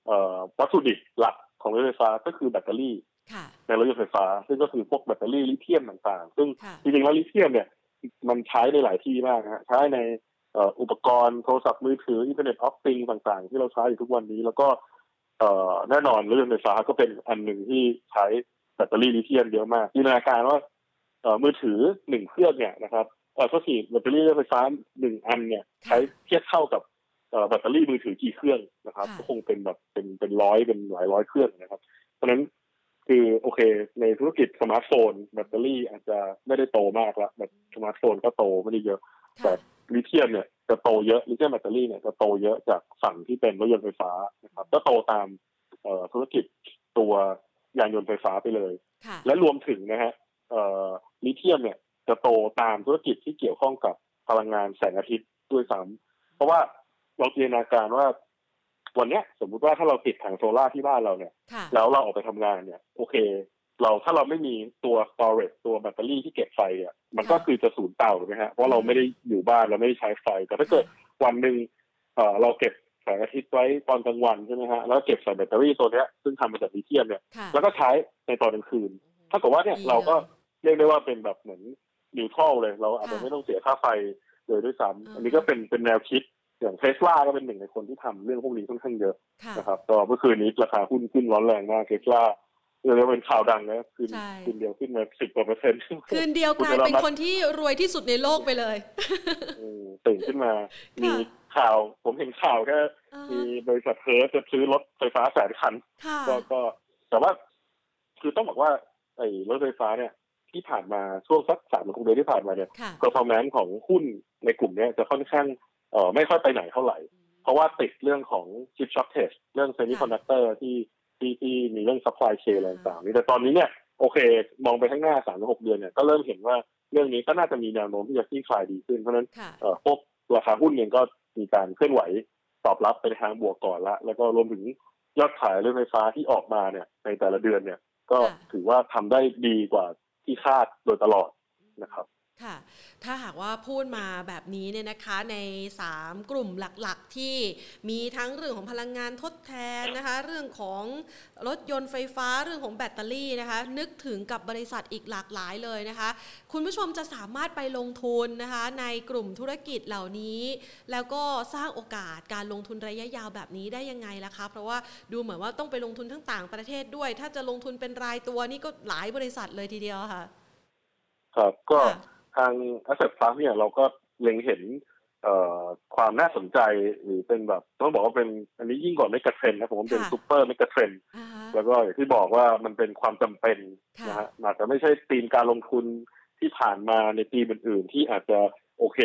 เอ่อวัตถุดิบหลักของรถไฟฟ้าก็คือแบตเตอรี่ค่ะ ในรถยนต์ไฟฟ้า ซึ่งก็คือพวกแบตเตอรี่ลิเธียมต่างๆ ซึ่งค่ะจริงๆแล้วลิเธียมเนี่ยมันใช้ในหลายที่มากนะฮะใช้ในเอ่ออุปกรณ์โทรศัพท์มือถือ Internet of Things ต่างๆ ที่เราใช้อยู่ทุกวันนี้ แล้วก็เอ่อแน่นอนรถยนต์ไฟฟ้าก็เป็นอันหนึ่งที่ใช้แบตเตอรี่ลิเธียมเยอะมากจินตนาการว่าเอ่อมือถือหนึ่งเครื่องเนี่ยนะครับเอ่อก็คือแบตเตอรี่รถไฟฟ้าหนึ่งอันเนี่ย ใช้เทียบเท่ากับเอ่อแบตเตอรี่มือถือกี่เครื่องนะครับค่ะก็คงเป็นแบบเป็นเป็นร้อยเป็นหลายร้อยเครื่องนะครับ เพราะฉะนั้น คือโอเค ในธุรกิจสมาร์ทโฟนแบตเตอรี่อาจจะไม่ได้โตมากละแบบสมาร์ทโฟนก็โตไม่ได้เยอะ แต่ค่ะลิเธียมเนี่ยจะโตเยอะลิเธียมแบตเตอรี่เนี่ยจะโตเยอะจากฝั่งที่เป็นรถยนต์ไฟฟ้านะครับก็โตตามเอ่อธุรกิจตัวยานยนต์ไฟฟ้าไปเลยค่ะและรวมถึงนะฮะเอ่อลิเธียมเนี่ยจะโตตามธุรกิจที่เกี่ยวข้องกับพลังงานแสงอาทิตย์ด้วยซ้ำเพราะว่าเราจินตนาการว่า วันเนี้ยสมมุติว่าถ้าเราติดแผงโซลาร์ที่บ้านเราเนี่ยค่ะแล้วเราออกไปทำงานเนี่ย โอเค เราถ้าเราไม่มีตัว storage ตัวแบตเตอรี่ที่เก็บไฟอะมันก็ค่ะคือจะสูญเปล่าถูกไหมฮะเพราะเราไม่ได้อยู่บ้านเราไม่ได้ใช้ไฟ แต่ถ้าเกิดวันหนึ่งเอ่อเราเก็บแสงอาทิตย์ไว้ตอนกลางวันใช่ไหมฮะแล้วเก็บใส่แบตเตอรี่ตัวเนี้ยซึ่งทำมาจากลิเธียมเนี่ยค่ะแล้วก็ใช้ในตอนกลางคืน ถ้ากับว่าเนี่ยดีเราก็ลเรียกได้ว่าเป็นแบบเหมือนนิวทรัลเลย เราอาจจะค่ะไม่ต้องเสียค่าไฟเลยด้วยซ้อ่าำอันนี้ก็เป็นเป็นแนวคิด อย่างเทสลาก็เป็นหนึ่งในคนที่ทำเรื่องพวกนี้ค่อนข้างเยอะค่ะนะครับก็เมื่อคืนนี้ราคาหุ้นขึ้นร้อนแรงมากเทสลาเรียกว่าเป็นข่าวดังนะคืนใช่คืนเดียวขึ้นมาสิบกว่าเปอร์เซ็นต์คืนเดียวกลายเป็นคนที่รวยที่สุดในโลกไปเลยอืมตื่นขึ้นมาค่ะมีข่าวผมเห็นข่าวแค่อ่ามีบริษัทเฮิร์ตจะซื้อรถไฟฟ้าแสนคันค่ะก็ก็แต่ว่า คือต้องบอกว่า ไอ้รถไฟฟ้าเนี่ย ที่ผ่านมาช่วงสักสามหรือหกเดือนที่ผ่านมาเนี่ยค่ะ performance ของหุ้นในกลุ่มเนี้ยจะค่อนข้าง เอ่อไม่ค่อยไปไหนเท่าไหร่ เพราะว่าติดเรื่องของ chip shortage เรื่อง semiconductor ที่ที่ที่มีเรื่อง supply chain อะไรต่างๆนี่แต่ตอนนี้เนี่ยโอเค มองไปข้างหน้าสามถึงหกเดือนเนี่ยก็เริ่มเห็นว่าเรื่องนี้ก็น่าจะมีแนวโน้มที่จะคลี่คลายดีขึ้น เพราะฉะนั้นค่ะเอ่อพวกราคาหุ้นเองก็มีการเคลื่อนไหวตอบรับไปในทางบวกก่อนละ แล้วก็รวมถึงยอดขายรถไฟฟ้าที่ออกมาเนี่ยในแต่ละเดือนเนี่ย ก็ค่ะถือว่าทำได้ดีกว่าที่คาดโดยตลอดนะครับ ค่ะ ถ้าหากว่าพูดมาแบบนี้เนี่ยนะคะใน 3 กลุ่มหลักๆ ที่มีทั้งเรื่องของพลังงานทดแทนนะคะ เรื่องของรถยนต์ไฟฟ้าเรื่องของแบตเตอรี่นะคะ นึกถึงกับบริษัทอีกหลากหลายเลยนะคะ คุณผู้ชมจะสามารถไปลงทุนนะคะ ในกลุ่มธุรกิจเหล่านี้ แล้วก็สร้างโอกาสการลงทุนระยะยาวแบบนี้ได้ยังไงล่ะคะ เพราะว่าดูเหมือนว่าต้องไปลงทุนทั้งต่างประเทศด้วย ถ้าจะลงทุนเป็นรายตัวนี่ก็หลายบริษัทเลยทีเดียวค่ะ ครับก็ค่ะ ทาง Asset Plus เนี่ยเราก็เล็งเห็นเอ่อความน่าสนใจหรือเป็นแบบต้องบอกว่าเป็นอันนี้ยิ่งกว่า megatrend นะผมว่าเป็นค่ะ super megatrend อ่าฮะแล้วก็อย่างที่บอกว่ามันเป็นความจำเป็นค่ะนะฮะอาจจะไม่ใช่ธีมการลงทุนที่ผ่านมาในธีมอื่นๆ ที่อาจจะโอเค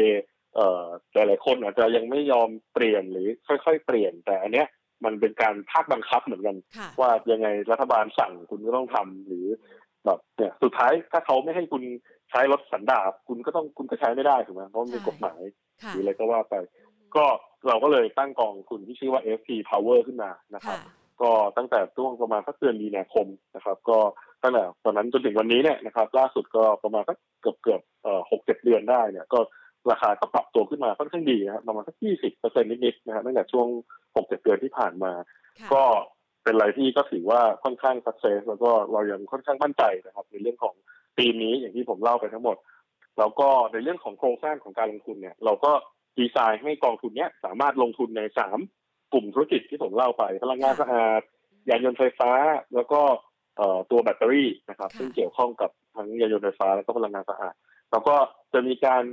เอ่อหลายๆคนอาจจะยังไม่ยอมเปลี่ยนหรือค่อยๆ เปลี่ยน แต่อันเนี้ยมันเป็นการภาคบังคับเหมือนกันค่ะว่ายังไงรัฐบาลสั่งคุณก็ต้องทำหรือแบบเนี่ยสุดท้ายถ้าเขาไม่ให้คุณ ใช้รถสันดาปคุณก็ต้องคุณก็ใช้ไม่ได้ถูกไหมเพราะมันเป็นใช่กฎหมายค่ะหรืออะไรก็ว่าไป ก็เราก็เลยตั้งกองทุนที่ชื่อว่า FP Power ขึ้นมานะครับค่ะก็ตั้งแต่ช่วงประมาณสักเดือนมีนาคมนะครับ ก็ตั้งแต่ตอนนั้นจนถึงวันนี้เนี่ยนะครับ ล่าสุดก็ประมาณสักเกือบเกือบเอ่อหกเจ็ดเดือนได้เนี่ยก็ราคาก็ปรับตัวขึ้นมาค่อนข้างดีนะครับประมาณสักยี่สิบเปอร์เซ็นต์นิดๆนะครับตั้งแต่ช่วงหกเจ็ดเดือนที่ผ่านมาค่ะก็เป็นอะไรที่ก็ถือว่าค่อนข้างสักเซสแล้วก็เรายังค่อนข้างมั่นใจนะครับ ในเรื่องของ ปีนี้อย่างที่ผมเล่าไปทั้งหมด แล้วก็ในเรื่องของโครงสร้างของการลงทุนเนี่ย เราก็ดีไซน์ให้กองทุนเนี้ยสามารถลงทุนในสามกลุ่มธุรกิจที่ผมเล่าไปพลังงานสะอาดยานยนต์ไฟฟ้า แล้วก็ตัวแบตเตอรี่นะครับ ซึ่งเกี่ยวข้องกับทั้งยานยนต์ไฟฟ้าแล้วก็พลังงานสะอาด แล้วก็จะมีการ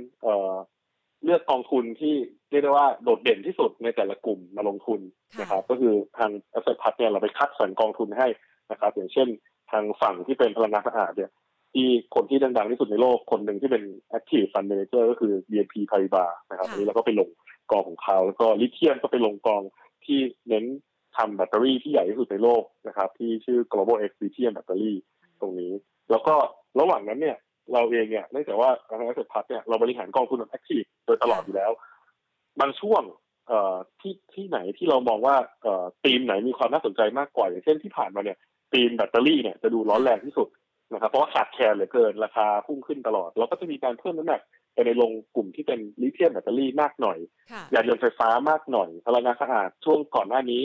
เลือกกองทุนที่เรียกได้ว่าโดดเด่นที่สุดในแต่ละกลุ่มมาลงทุนนะครับ ก็คือทางอสเซทพัทเนี่ยเราไปคัดสรรกองทุนให้นะครับ อย่างเช่นทางฝั่งที่เป็นพลังงานสะอาดเนี่ย ที่คนที่ดังๆที่สุดในโลกคนหนึ่งที่เป็น Active Fund Manager ก็คือ BNP Paribas นะครับอันนี้เราก็ไปลงกองของเขาแล้วก็ลิเทียมก็ไปลงกองที่เน้นทำแบตเตอรี่ที่ใหญ่ที่สุดในโลกนะครับ ที่ชื่อ Global X Lithium Battery ตรงนี้ แล้วก็ระหว่างนั้นเนี่ย เราเองเนี่ยเนื่องจากว่าทาง Asset Plus เนี่ยเราบริหารกองทุนแบบ active โดยตลอดอยู่แล้ว บางช่วงเอ่อที่ที่ไหนที่เรามองว่าเอ่อธีมไหนมีความน่าสนใจมากกว่าอย่างเช่นที่ผ่านมาเนี่ยธีมแบตเตอรี่เนี่ยจะดูร้อนแรงที่สุด นะครับเพราะว่าขาดแคลนเหลือเกินราคาพุ่งขึ้นตลอด เราก็จะมีการเพิ่มน้ำหนักไปในลงกลุ่มที่เป็นลิเธียมแบตเตอรี่มากหน่อยยานยนต์ไฟฟ้ามากหน่อยพลังงานสะอาดช่วงก่อนหน้านี้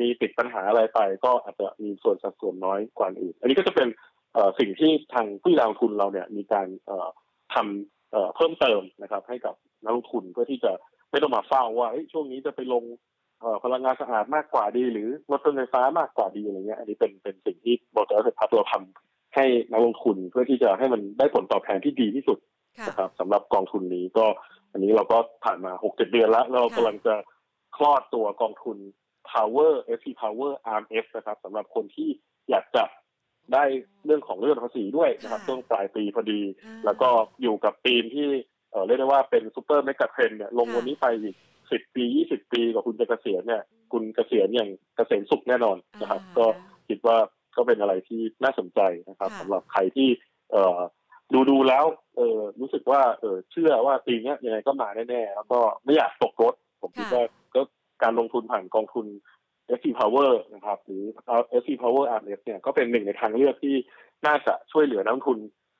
มีติดปัญหาอะไรไป ก็อาจจะมีส่วนสัดส่วนน้อยกว่าอื่น อันนี้ก็จะเป็นสิ่งที่ทางผู้ลงทุนเราเนี่ยมีการทำเพิ่มเติมนะครับ ให้กับนักลงทุนเพื่อที่จะไม่ต้องมาเฝ้าว่าช่วงนี้จะไปลงพลังงานสะอาดมากกว่าดี หรือรถไฟฟ้ามากกว่าดีอะไรเงี้ยอันนี้เป็นเป็นสิ่งที่บริษัทพัฒน์เราทำ ให้นักลงทุนเพื่อที่จะให้มันได้ผลตอบแทนที่ดีที่สุดนะครับสำหรับกองทุนนี้ก็ อันนี้เราก็ผ่านมาหกเจ็ดเดือนแล้ว เรากำลังจะคลอดตัวกองทุน Power SP Power RMF นะครับสำหรับคนที่อยากจะได้เรื่องของเรื่องภาษีด้วยนะครับช่วงปลายปีพอดี แล้วก็อยู่กับธีมที่เรียกได้ว่าเป็น super megatrend เนี่ยลงวันนี้ไปอีกสิบปียี่สิบปีกว่าคุณจะเกษียณเนี่ย คุณเกษียณอย่างเกษมสุขแน่นอนนะครับ ก็คิดว่า ก็เป็นอะไรที่น่าสนใจนะครับสำหรับใครที่เอดูดูแล้วเออรู้สึกว่าเออเชื่อว่าธีมนี้ยังไงก็มาแน่ๆแล้วก็ไม่อยากตกรถ ผมคิดว่าก็การลงทุนผ่านกองทุน SC Power นะครับ หรือ SC Power RF เนี่ยก็เป็นหนึ่งในทางเลือกที่น่าจะช่วยเหลือนักทุน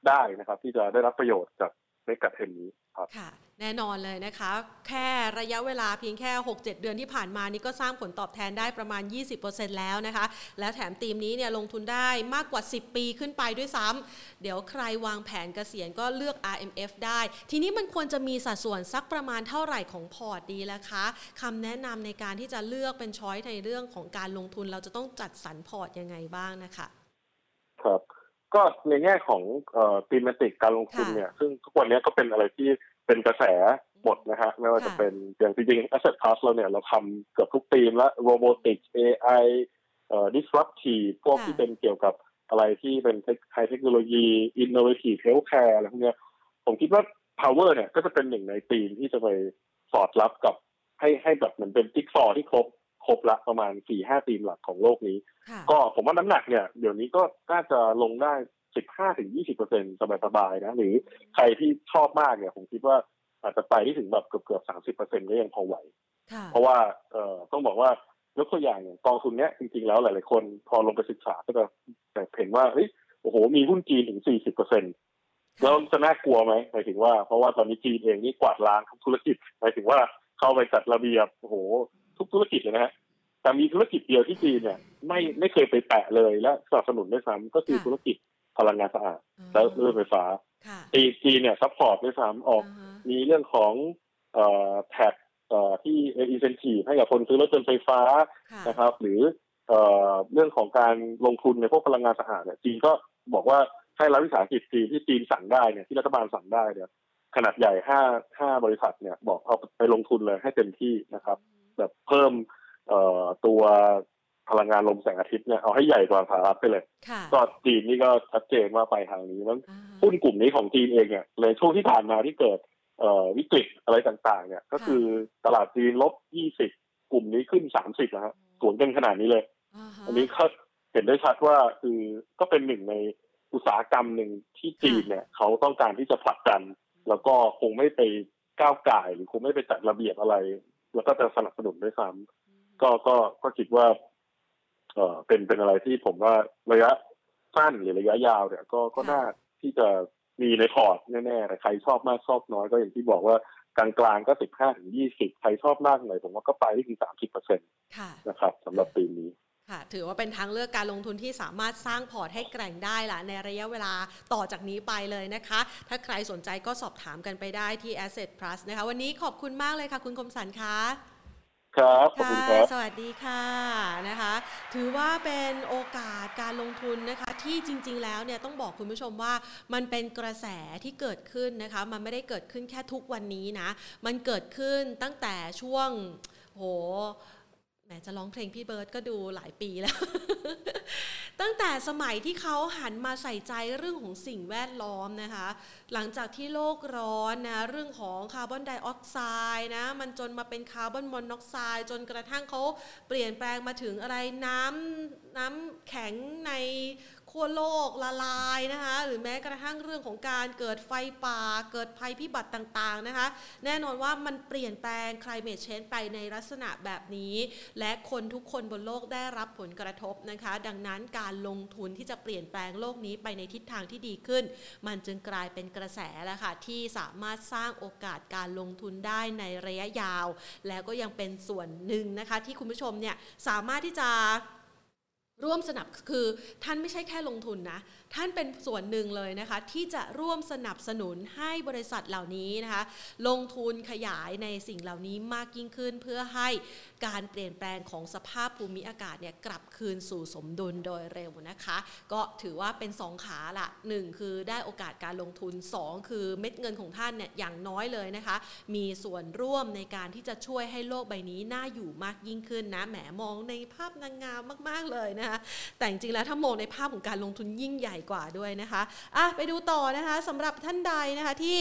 ได้นะครับ ที่จะได้รับประโยชน์จากในกัดเทนนี้ครับค่ะ แน่นอนเลยนะคะ แค่ระยะเวลาเพียงแค่ 6-7 เดือนที่ผ่านมานี่ก็สร้างผลตอบแทนได้ประมาณ 20%แล้วนะคะ และแถมทีมนี้เนี่ยลงทุนได้มากกว่า 10 ปีขึ้นไปด้วยซ้ำเดี๋ยวใครวางแผนเกษียณก็เลือก RMF ได้ ทีนี้มันควรจะมีสัดส่วนสักประมาณเท่าไหร่ของพอร์ตดีแล้วคะคำแนะนำในการที่จะเลือกเป็น choice ในเรื่องของการลงทุนเราจะต้องจัดสรรพอร์ตยังไงบ้างนะคะครับก็ในแง่ของเอ่อ thematic การลงทุนเนี่ย ซึ่งทุกวันนี้ก็เป็นอะไรที่ เป็นกระแสหมดนะฮะไม่ว่าจะเป็นอย่างจริงๆ asset class เราเนี่ยเราทำเกือบทุกตีมและ robotics AI เอ่อ disruptive พวกที่เป็นเกี่ยวกับอะไรที่เป็นไฮเทคโนโลยี innovative healthcare อะไรพวกนี้ผมคิดว่า power เนี่ยก็จะเป็นหนึ่งในตีมที่จะไปสอดรับกับให้ให้แบบเหมือนเป็นจิ๊กซอที่ครบครบละประมาณสี่ห้าทีมหลักของโลกนี้ ก็ผมว่าน้ำหนักเนี่ย เดี๋ยวนี้ก็น่าจะลงได้ สิบห้าถึงยี่สิบเปอร์เซ็นสบายๆนะ หรือใครที่ชอบมากเนี่ยผมคิดว่าอาจจะไปที่ถึงแบบเกือบเกือบสามสิบเปอร์เซ็นก็ยังพอไหว เพราะว่าเอ่อต้องบอกว่ายกตัวอย่างอย่างกองทุนเนี้ยจริงๆแล้วหลายๆคนพอลงไปศึกษาก็จะเห็นว่าเฮ้ยโอ้โห มีหุ้นจีนถึงสี่สิบเปอร์เซ็นแล้วจะน่ากลัวไหมหมายถึงว่าเพราะว่าตอนนี้จีนเองนี่กวาดล้างทุกธุรกิจหมายถึงว่าเข้าไปจัดระเบียบโอ้โห ทุกธุรกิจเลยนะฮะแต่มีธุรกิจเดียวที่จีนเนี่ย ไม่ไม่เคยไปแตะเลยและสนับสนุนด้วยซ้ำก็คือธุรกิจ พลังงานสะอาดและเรื่องไฟฟ้าจีนจีนเนี่ย support ด้วยซ้ำออกมีเรื่องของเอ่อ tax เอ่อที่ incentive ให้กับคนซื้อรถยนต์ไฟฟ้านะครับ หรือเอ่อเรื่องของการลงทุนในพวกพลังงานสะอาดเนี่ยจีนก็บอกว่าให้รัฐวิสาหกิจจีนที่จีนสั่งได้เนี่ยที่รัฐบาลสั่งได้เนี่ยขนาดใหญ่ห้าห้าบริษัทเนี่ยบอกเอาไปลงทุนเลยให้เต็มที่นะครับ แบบเพิ่มเอ่อตัว พลังงานลมแสงอาทิตย์เนี่ยเอาให้ใหญ่กว่าสหรัฐไปเลย ก็จีนนี่ก็ชัดเจนว่าไปทางนี้แล้วหุ้นกลุ่มนี้ของจีนเองเนี่ยเลยช่วงที่ผ่านมาที่เกิดเอ่อวิกฤตอะไรต่างๆ เนี่ย ก็คือตลาดจีนลบยี่สิบกลุ่มนี้ขึ้นสามสิบนะฮะสวนกันขนาดนี้เลย อันนี้ก็เห็นได้ชัดว่าคือก็เป็นหนึ่งในอุตสาหกรรมหนึ่งที่จีนเนี่ยเขาต้องการที่จะผลักดัน แล้วก็คงไม่ไปก้าวไก่หรือคงไม่ไปจัดระเบียบอะไร แล้วก็จะสนับสนุนด้วยซ้ำก็ก็ก็คิดว่า เออเป็นเป็นอะไรที่ผมว่าระยะสั้นหรือระยะยาวเนี่ยก็ก็น่าที่จะมีในพอร์ตแน่ๆแต่ใครชอบมากชอบน้อยก็อย่างที่บอกว่ากลางๆก็สิบห้าถึงยี่สิบใครชอบมากหน่อยผมว่าก็ไปที่ถึงสามสิบเปอร์เซ็นต์นะครับสำหรับปีนี้ค่ะ ถือว่าเป็นทางเลือกการลงทุนที่สามารถสร้างพอร์ตให้แกร่งได้ละในระยะเวลาต่อจากนี้ไปเลยนะคะ ถ้าใครสนใจก็สอบถามกันไปได้ที่ Asset Plus นะคะ วันนี้ขอบคุณมากเลยค่ะ คุณคมสันคะ ครับขอบคุณครับ สวัสดีค่ะนะคะ ถือว่าเป็นโอกาสการลงทุนนะคะ ที่จริง ๆ แล้วเนี่ยต้องบอกคุณผู้ชมว่ามันเป็นกระแสที่เกิดขึ้นนะคะ มันไม่ได้เกิดขึ้นแค่ทุกวันนี้นะ มันเกิดขึ้นตั้งแต่ช่วงโหแหม จะร้องเพลงพี่เบิร์ดก็ดูหลายปีแล้ว ตั้งแต่สมัยที่เขาหันมาใส่ใจเรื่องของสิ่งแวดล้อมนะคะ หลังจากที่โลกร้อนนะเรื่องของคาร์บอนไดออกไซด์นะมันจนมาเป็นคาร์บอนมอนอกไซด์จนกระทั่งเขาเปลี่ยนแปลงมาถึงอะไรน้ำน้ำแข็งใน ขั้วโลกละลายนะคะหรือแม้กระทั่งเรื่องของการเกิดไฟป่า เกิดภัยพิบัติต่างๆนะคะ แน่นอนว่ามันเปลี่ยนแปลง climate change ไปในลักษณะแบบนี้ และคนทุกคนบนโลกได้รับผลกระทบนะคะ ดังนั้นการลงทุนที่จะเปลี่ยนแปลงโลกนี้ไปในทิศทางที่ดีขึ้น มันจึงกลายเป็นกระแสแล้วค่ะที่สามารถสร้างโอกาสการลงทุนได้ในระยะยาว แล้วก็ยังเป็นส่วนหนึ่งนะคะ ที่คุณผู้ชมเนี่ยสามารถที่จะ ร่วมสนับคือท่านไม่ใช่แค่ลงทุนนะ ท่านเป็นส่วนหนึ่งเลยนะคะ ที่จะร่วมสนับสนุนให้บริษัทเหล่านี้นะคะ ลงทุนขยายในสิ่งเหล่านี้มากยิ่งขึ้น เพื่อให้การเปลี่ยนแปลงของสภาพภูมิอากาศเนี่ยกลับคืนสู่สมดุลโดยเร็วนะคะ ก็ถือว่าเป็นสองขาละหนึ่งคือได้โอกาสการลงทุน 2 คือเม็ดเงินของท่านเนี่ยอย่างน้อยเลยนะคะ มีส่วนร่วมในการที่จะช่วยให้โลกใบนี้น่าอยู่มากยิ่งขึ้นนะแหมมองในภาพนางงามมาก ๆเลยนะคะแต่จริงๆแล้วถ้ามองในภาพของการลงทุนยิ่งใหญ่กว่าด้วยนะคะอะไปดูต่อนะคะสำหรับท่านใดนะคะที่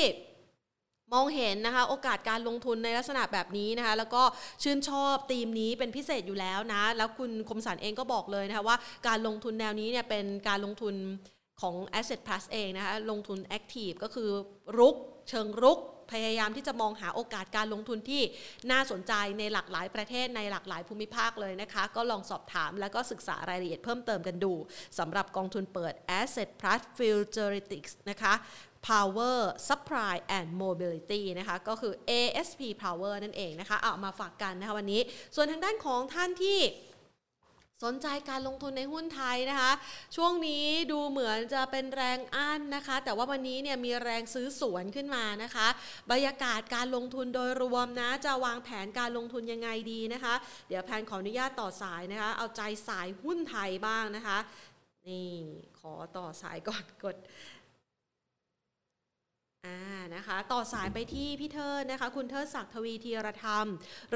มองเห็นนะคะโอกาสการลงทุนในลักษณะแบบนี้นะคะแล้วก็ชื่นชอบธีมนี้เป็นพิเศษอยู่แล้วนะแล้วคุณคมสันเองก็บอกเลยนะคะว่าการลงทุนแนวนี้เนี่ยเป็นการลงทุนของ Asset Plus เองนะคะลงทุน Active ก็คือรุกเชิงรุก พยายามที่จะมองหาโอกาสการลงทุนที่น่าสนใจในหลากหลายประเทศในหลากหลายภูมิภาคเลยนะคะ ก็ลองสอบถามแล้วก็ศึกษารายละเอียดเพิ่มเติมกันดูสำหรับกองทุนเปิด Asset Plus Futuristics นะคะ Power Supply and Mobility นะคะก็คือ ASP Power นั่นเองนะคะเอามาฝากกันนะคะวันนี้ ส่วนทางด้านของท่านที่ สนใจการลงทุนในหุ้นไทยนะคะ ช่วงนี้ดูเหมือนจะเป็นแรงอั้นนะคะ แต่ว่าวันนี้เนี่ยมีแรงซื้อสวนขึ้นมานะคะ บรรยากาศการลงทุนโดยรวมนะ จะวางแผนการลงทุนยังไงดีนะคะ เดี๋ยวแพนขออนุญาตต่อสายนะคะ เอาใจสายหุ้นไทยบ้างนะคะ นี่ขอต่อสายก่อนกด อ่านะคะต่อสายไปที่พี่เทิดนะคะ คุณเทิดศักดิ์ทวีธีรธรรม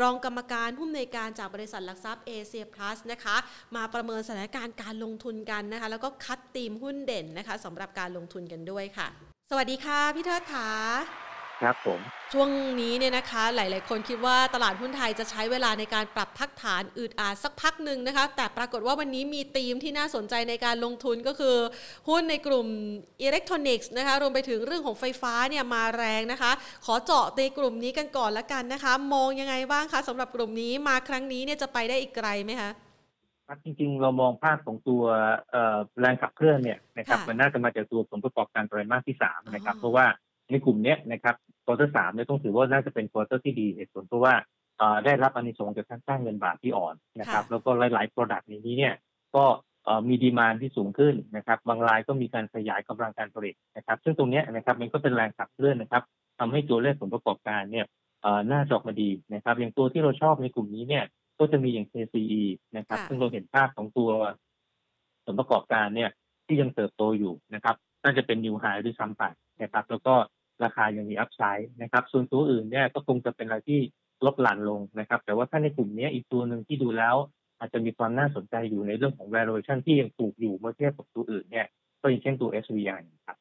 รองกรรมการผู้อำนวยการจากบริษัทหลักทรัพย์เอเชียพลัสนะคะ มาประเมินสถานการณ์การลงทุนกันนะคะ แล้วก็คัดตีมหุ้นเด่นนะคะสำหรับการลงทุนกันด้วยค่ะ สวัสดีค่ะ พี่เทิดค่ะ ครับผมช่วงนี้เนี่ยนะคะหลาย ๆ คนคิดว่าตลาดหุ้นไทยจะใช้เวลาในการปรับพักฐานอืดอาดสักพักหนึ่งนะคะ แต่ปรากฏว่าวันนี้มีธีมที่น่าสนใจในการลงทุนก็คือ หุ้นในกลุ่มอิเล็กทรอนิกส์นะคะรวมไปถึงเรื่องของไฟฟ้าเนี่ยมาแรงนะคะ ขอเจาะในกลุ่มนี้กันก่อนละกันนะคะ มองยังไงบ้างคะสำหรับกลุ่มนี้มาครั้งนี้เนี่ยจะไปได้อีกไกลไหมคะครับจริงๆ เรามองภาพของตัวแรงขับเคลื่อนเนี่ยนะครับมันน่าจะมาจากตัวผลประกอบการไตรมาสที่สามนะครับเพราะว่า ในกลุ่มนี้นะครับ quarter สามเนี่ยต้องถือว่าน่าจะเป็น quarter ที่ดีเหตุผลเพราะว่าได้รับอานิสงส์จากการสร้างเงินบาทที่อ่อนนะครับ แล้วก็หลายๆ Product ในนี้เนี่ยก็มี demand ที่สูงขึ้นนะครับ บางรายก็มีการขยายกำลังการผลิตนะครับ ซึ่งตรงนี้นะครับมันก็เป็นแรงขับเคลื่อนนะครับทำให้ตัวเลขผลประกอบการเนี่ยน่าจอกมาดีนะครับ อย่างตัวที่เราชอบในกลุ่มนี้เนี่ย ก็จะมีอย่าง KCE นะครับ ซึ่งเราเห็นภาพของตัวผลประกอบการเนี่ยที่ยังเติบโตอยู่นะครับ น่าจะเป็นนิวไฮด้วยซ้ำไปนะครับ แล้วก็ ราคายังมีอัพไซด์นะครับ ส่วนตัวอื่นเนี่ยก็คงจะเป็นอะไรที่ลดหลั่นลงนะครับ แต่ว่าถ้าในกลุ่มนี้อีกตัวหนึ่งที่ดูแล้ว อาจจะมีความน่าสนใจอยู่ในเรื่องของ valuation ที่ยังถูกอยู่เมื่อเทียบกับตัวอื่นเนี่ยก็อย่างเช่นตัว SVI ครับ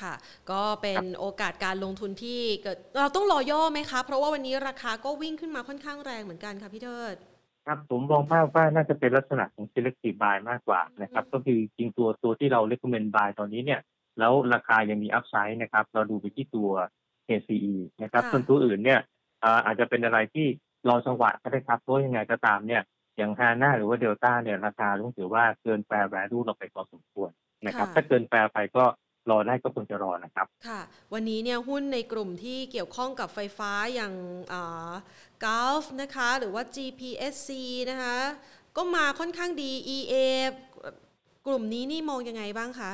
ค่ะ ก็เป็นโอกาสการลงทุนที่เกิดเราต้องรอย่อไหมคะ เพราะว่าวันนี้ราคาก็วิ่งขึ้นมาค่อนข้างแรงเหมือนกันค่ะพี่เทิดครับผมมองภาพว่าน่าจะเป็นลักษณะของ selective buy มากกว่านะครับ ก็คือจริงตัวตัวที่เรา recommend buy ตอนนี้เนี่ย แล้วราคายังมีอัพไซด์นะครับ เราดูไปที่ตัว KCE นะครับ ส่วนตัวอื่นเนี่ยอาจจะเป็นอะไรที่รอจังหวะก็ได้ครับเพราะยังไงก็ตามเนี่ยอย่างฮาน่าหรือว่าเดลต้าเนี่ยราคาต้องถือว่าเกินแปรแวลูเราไปพอสมควรนะครับ ถ้าเกินแปรไปก็รอได้ก็ควรจะรอนะครับ ค่ะ วันนี้เนี่ยหุ้นในกลุ่มที่เกี่ยวข้องกับไฟฟ้าอย่างกาฟนะคะ หรือว่า GPSC นะคะ ก็มาค่อนข้างดี EA กลุ่มนี้นี่มองยังไงบ้างคะ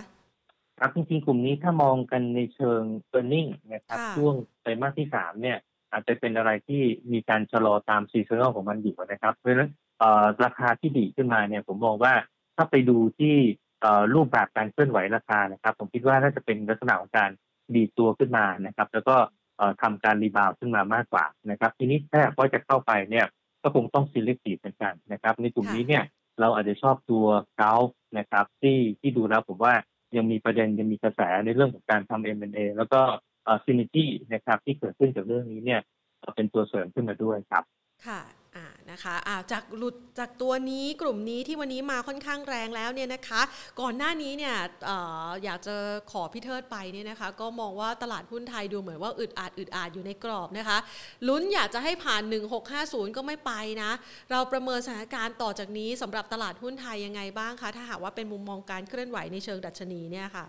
ครับจริงๆกลุ่มนี้ถ้ามองกันในเชิง e a r n i n g นะครับค่ะช่วงไตรมาสที่สามเนี่ย อาจจะเป็นอะไรที่มีการชะลอตาม seasonal ของมันอยู่นะครับ เพราะฉะนั้นเอ่อราคาที่ดีขึ้นมาเนี่ยผมมองว่าถ้าไปดูที่เอ่อรูปแบบการเคลื่อนไหวราคานะครับ ผมคิดว่าน่าจะเป็นลักษณะของการดีดตัวขึ้นมานะครับ แล้วก็เอ่อทำการ rebound ขึ้นมามากกว่านะครับ ทีนี้ถ้าก็จะเข้าไปเนี่ยก็คงต้อง selective เหมือนกันนะครับ ในกลุ่มนี้เนี่ยเราอาจจะชอบตัวเกลนะครับที่ที่ดูแล้วผมว่า ยังมีประเด็นยังมีกระแสในเรื่องของการทำ M&A แล้วก็ซินิจี้นะครับที่เกิดขึ้นจากเรื่องนี้เนี่ยเป็นตัวเสริมขึ้นมาด้วยครับ ค่ะ นะคะอ่าจากหลุดจากตัวนี้กลุ่มนี้ที่วันนี้มาค่อนข้างแรงแล้วเนี่ยนะคะ ก่อนหน้านี้เนี่ยออยากจะขอพี่เทิดไปเนี่ยนะคะ ก็มองว่าตลาดหุ้นไทยดูเหมือนว่าอึดอัดอึดอัดอยู่ในกรอบนะคะ ลุ้นอยากจะให้ผ่าน 1650 ก็ไม่ไปนะ เราประเมินสถานการณ์ต่อจากนี้สำหรับตลาดหุ้นไทยยังไงบ้างคะ ถ้าหากว่าเป็นมุมมองการเคลื่อนไหวในเชิงดัชนีเนี่ยค่ะ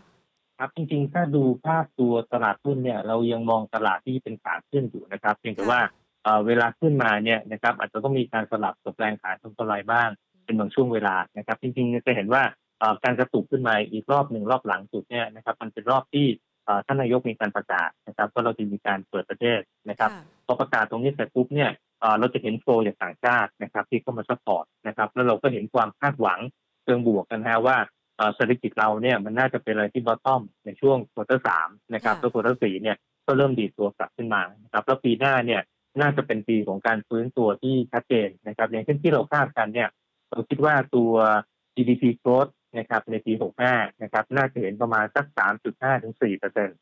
ครับจริงๆ ถ้าดูภาพตัวตลาดหุ้นเนี่ย เรายังมองตลาดที่เป็นขาขึ้นอยู่นะครับ เพียงแต่ว่า เอ่อเวลาขึ้นมาเนี่ยนะครับอาจจะต้องมีการสลับกับแรงขายทำกำไรบ้างเป็นบางช่วงเวลานะครับ จริงๆจะเห็นว่าเอ่อการกระตุกขึ้นมาอีกรอบหนึ่งรอบหลังสุดเนี่ยนะครับมันเป็นรอบที่เอ่อท่านนายกมีการประกาศนะครับว่าเราจะมีการเปิดประเทศนะครับค่ะพอประกาศตรงนี้เสร็จปุ๊บเนี่ยเอ่อเราจะเห็น flow จากต่างชาตินะครับ ที่เข้ามา support นะครับ แล้วเราก็เห็นความคาดหวังเชิงบวกกันนะฮะว่าเอ่อเศรษฐกิจเราเนี่ยมันน่าจะเป็นอะไรที่ bottom ในช่วง quarter สามนะครับค่ะแล้ว quarter สี่เนี่ยก็เริ่มดีดตัวกลับขึ้นมานะครับแล้วปีหน้าเนี่ย น่าจะเป็นปีของการฟื้นตัวที่ชัดเจนนะครับ อย่างเช่นที่เราคาดกันเนี่ย เราคิดว่าตัว GDP growth นะครับในปี 65 นะครับ น่าจะเห็นประมาณสัก 3.5 ถึง 4เปอร์เซ็นต์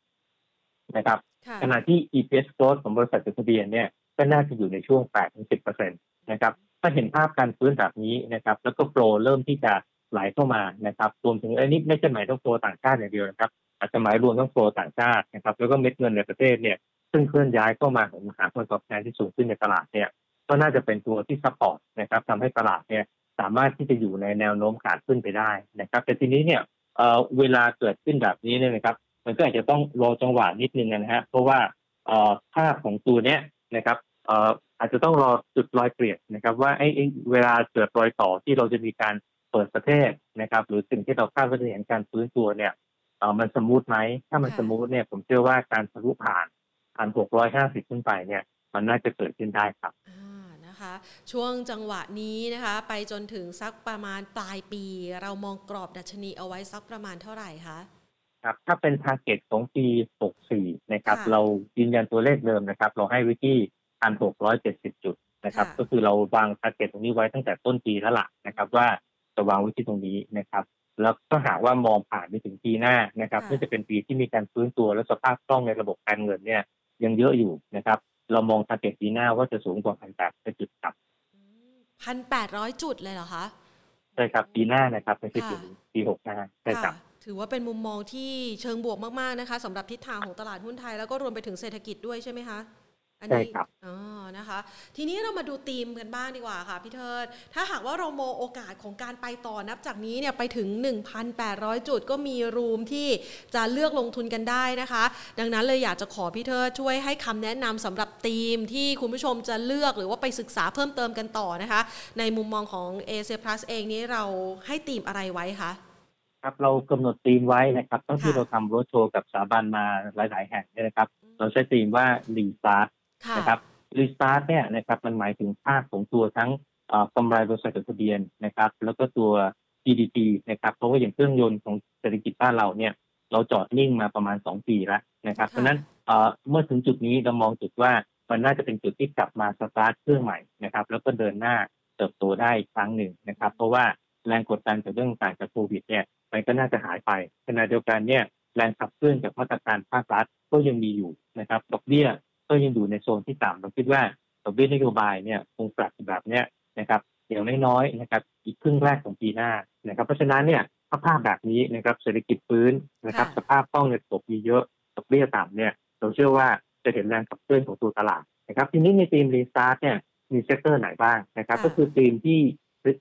นะครับค่ะขณะที่ EPS growth ของบริษัทจดทะเบียนเนี่ย ก็น่าจะอยู่ในช่วง8-10%นะครับ ถ้าเห็นภาพการฟื้นแบบนี้นะครับ แล้วก็ flow เริ่มที่จะไหลเข้ามานะครับ รวมถึงอันนี้ไม่ใช่หมายต้อง flow ต่างชาติอย่างเดียวนะครับ อาจจะหมายรวมทั้ง flow ต่างชาตินะครับ แล้วก็เม็ดเงินในประเทศเนี่ย ซึ่งเคลื่อนย้ายเข้ามามองหาผลตอบแทนที่สูงขึ้นในตลาดเนี่ยก็น่าจะเป็นตัวที่ support นะครับทำให้ตลาดเนี่ยสามารถที่จะอยู่ในแนวโน้มขาขึ้นไปได้นะครับแต่ทีนี้เนี่ยเอ่อเวลาเกิดขึ้นแบบนี้เนี่ยนะครับ มันก็อาจจะต้องรอจังหวะนิดนึงนะฮะเพราะว่าเอ่อภาพของตัวเนี้ยนะครับเอ่ออาจจะต้องรอจุดรอยเปลี่ยนนะครับ ว่าไอ้เวลาเกิดรอยต่อที่เราจะมีการเปิดประเทศนะครับ หรือสิ่งที่เราคาดว่าจะเห็นการฟื้นตัวเนี่ยเออมัน smooth ไหมถ้ามัน smooth เนี่ยผมเชื่อว่าการทะลุผ่าน พัน650 ขึ้นไปเนี่ยมันน่าจะเกิดขึ้นได้ครับอ่านะคะช่วงจังหวะนี้นะคะไปจนถึงสักประมาณปลายปี เรามองกรอบดัชนีเอาไว้สักประมาณเท่าไหร่คะครับถ้าเป็น target ของปี 64 นะครับค่ะเรายืนยันตัวเลขเดิมนะครับ เราให้ไว้ที่ 1,670 จุดนะครับค่ะก็คือเราวาง target ตรงนี้ไว้ตั้งแต่ต้นปีแล้วล่ะนะครับ ว่าจะวางไว้ที่ตรงนี้นะครับ แล้วก็หากว่ามองผ่านไปถึงปีหน้านะครับซึ่งจะเป็นปีที่มีการฟื้นตัวและสภาพคล่องในระบบการเงินเนี่ย ยังเยอะอยู่นะครับ เรามอง target ปีหน้าว่าจะสูงกว่า1,800จุดครับพันแปดร้อยจุดเลยเหรอคะใช่ครับปีหน้านะครับไม่ใช่ปีค่ะนี้ปี65ใช่ครับค่ะถือว่าเป็นมุมมองที่เชิงบวกมากๆนะคะสำหรับทิศทางของตลาดหุ้นไทยแล้วก็รวมไปถึงเศรษฐกิจด้วยใช่ไหมคะ อันนี้ใช่ครับอ๋อนะคะ ทีนี้เรามาดูธีมกันบ้างดีกว่าค่ะพี่เทิด ถ้าหากว่าเรามองโอกาสของการไปต่อนับจากนี้เนี่ยไปถึง 1,800 จุดก็มีรูมที่จะเลือกลงทุนกันได้นะคะ ดังนั้นเลยอยากจะขอพี่เทิดช่วยให้คำแนะนำสำหรับธีมที่คุณผู้ชมจะเลือกหรือว่าไปศึกษาเพิ่มเติมกันต่อนะคะ ในมุมมองของ a อ Plus เองนี้เราให้ธีมอะไรไว้คะครับเรากำหนดธีมไว้นะครับตั้งที่ค่ะเราทำโรดโชว์กับสถาบันมาหลาย ๆ แห่งเนี่ยนะครับ เราใช้ธีมว่ารีสตาร์ทค่ะ นะครับรีสตาร์ทเนี่ยนะครับมันหมายถึงภาคของตัวทั้งเอ่อกำไรบริษัทจดทะเบียนนะครับ แล้วก็ตัว GDP นะครับ เพราะว่าอย่างเครื่องยนต์ของเศรษฐกิจบ้านเราเนี่ยเราจอดนิ่งมาประมาณ 2 ปีแล้วนะครับค่ะเพราะฉะนั้นเอ่อเมื่อถึงจุดนี้เรามองจุดว่ามันน่าจะเป็นจุดที่กลับมาสตาร์ทเครื่องใหม่นะครับ แล้วก็เดินหน้าเติบโตได้อีกครั้งหนึ่งนะครับ เพราะว่าแรงกดดันจากเรื่องต่างจากโควิดเนี่ยมันก็น่าจะหายไปขณะเดียวกันเนี่ยแรงขับเคลื่อนจากมาตรการภาครัฐก็ยังมีอยู่นะครับดอกเบี้ย ก็ยังอยู่ในโซนที่ต่ำเราคิดว่าดอกเบี้ยนโยบายเนี่ยคงปรับแบบเนี้ยนะครับอย่างน้อยๆนะครับอีกครึ่งแรกของปีหน้านะครับ เพราะฉะนั้นเนี่ยถ้าภาพแบบนี้นะครับเศรษฐกิจฟื้นนะครับค่ะสภาพคล่องในระบบมีเยอะดอกเบี้ยต่ำเนี่ย เราเชื่อว่าจะเห็นแรงขับเคลื่อนของตัวตลาดนะครับ ทีนี้ใน theme restart เนี่ยมี sector ไหนบ้างนะครับ ก็คือทีมที่